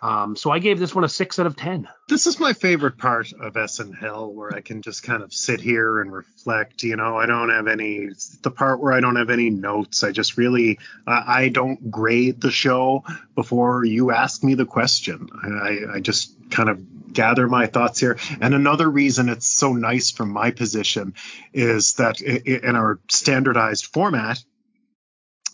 Um, so I gave this one a six out of ten. This is my favorite part of SNL, where I can just kind of sit here and reflect. You know, I don't have any the part where I don't have any notes. I just really uh, I don't grade the show before you ask me the question. I, I just kind of gather my thoughts here. And another reason it's so nice from my position is that in our standardized format,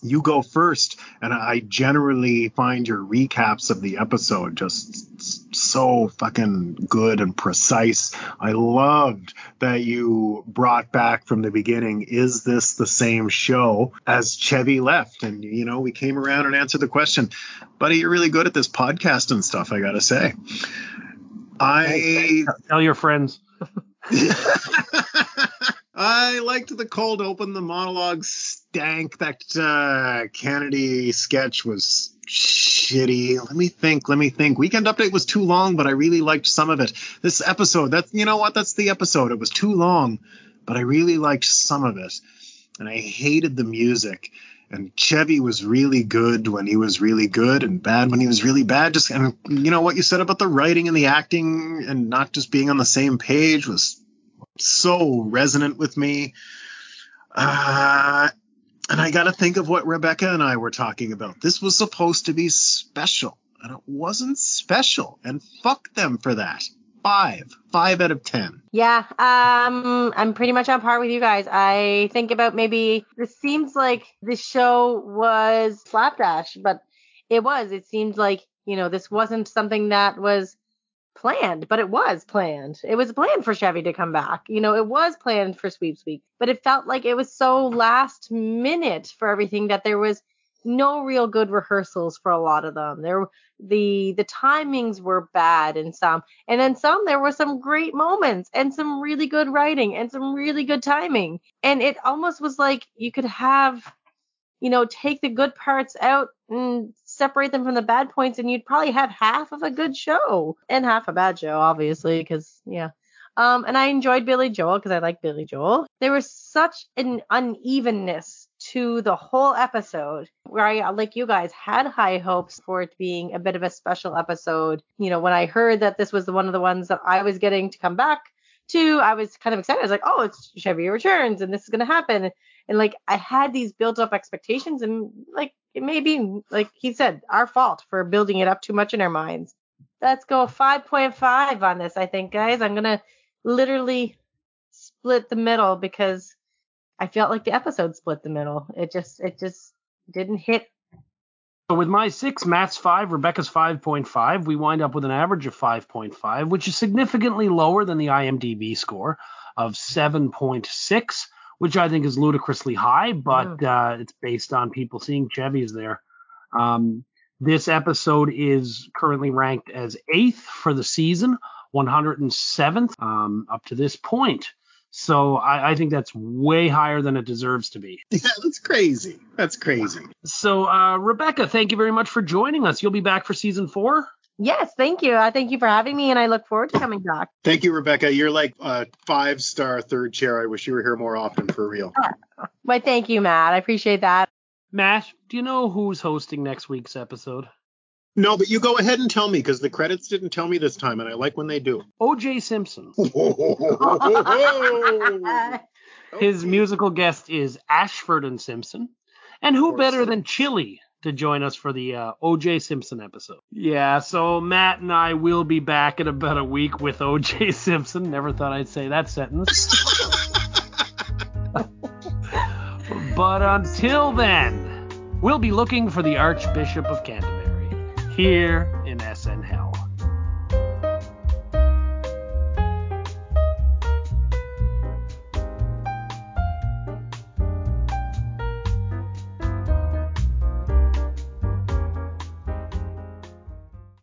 you go first and i generally find your recaps of the episode just so fucking good and precise. I loved that you brought back from the beginning is this the same show as chevy left? And you know we came around and answered the question buddy you're really good at this podcast and stuff i gotta say. I tell your friends [laughs] I liked the cold open. The monologue stank. That uh, Kennedy sketch was shitty. Let me think. Let me think. Weekend Update was too long, but I really liked some of it. This episode, that's you know what? That's the episode. It was too long, but I really liked some of it, and I hated the music. And Chevy was really good when he was really good, and bad when he was really bad. Just and you know what you said about the writing and the acting, and not just being on the same page was so resonant with me. Uh, and I got to think of what Rebecca and I were talking about. This was supposed to be special, and it wasn't special. And fuck them for that. Five, five out of ten. Yeah, um, I'm pretty much on par with you guys. I think about maybe this seems like this show was slapdash, but it was. It seemed like you know this wasn't something that was planned, but it was planned. It was planned for Chevy to come back. You know, it was planned for Sweeps Week, but it felt like it was so last minute for everything that there was no real good rehearsals for a lot of them. There the the timings were bad in some, and then some there were some great moments and some really good writing and some really good timing. And it almost was like you could have you know, take the good parts out and separate them from the bad points, and you'd probably have half of a good show and half a bad show, obviously, because yeah. Um, and I enjoyed Billy Joel because I like Billy Joel. There was such an unevenness to the whole episode where I, like you guys, had high hopes for it being a bit of a special episode. You know, when I heard that this was the, one of the ones that I was getting to come back to, I was kind of excited. I was like, oh, it's Chevy Returns and this is going to happen. And like, I had these built up expectations and like, it may be, like he said, our fault for building it up too much in our minds. Let's go 5.5 on this, I think, guys. I'm going to literally split the middle because I felt like the episode split the middle. It just it just didn't hit. So with my six, Matt's five, Rebecca's 5.5, we wind up with an average of 5.5, which is significantly lower than the IMDb score of 7.6, which I think is ludicrously high, but uh, it's based on people seeing Chevys there. Um, this episode is currently ranked as eighth for the season, 107th um, up to this point. So I, I, think that's way higher than it deserves to be. [laughs] Yeah, that's crazy. That's crazy. So uh, Rebecca, thank you very much for joining us. You'll be back for season four. Yes, thank you. I thank you for having me, and I look forward to coming back. Thank you, Rebecca. You're like a five star third chair. I wish you were here more often for real. [laughs] Why, thank you, Matt. I appreciate that. Matt, do you know who's hosting next week's episode? No, but you go ahead and tell me because the credits didn't tell me this time, and I like when they do. O.J. Simpson. [laughs] [laughs] His musical guest is Ashford and Simpson. And who better so. than Chili to join us for the uh, O.J. Simpson episode? Yeah, so Matt and I will be back in about a week with O.J. Simpson. Never thought I'd say that sentence. [laughs] but until then, we'll be looking for the Archbishop of Canterbury here.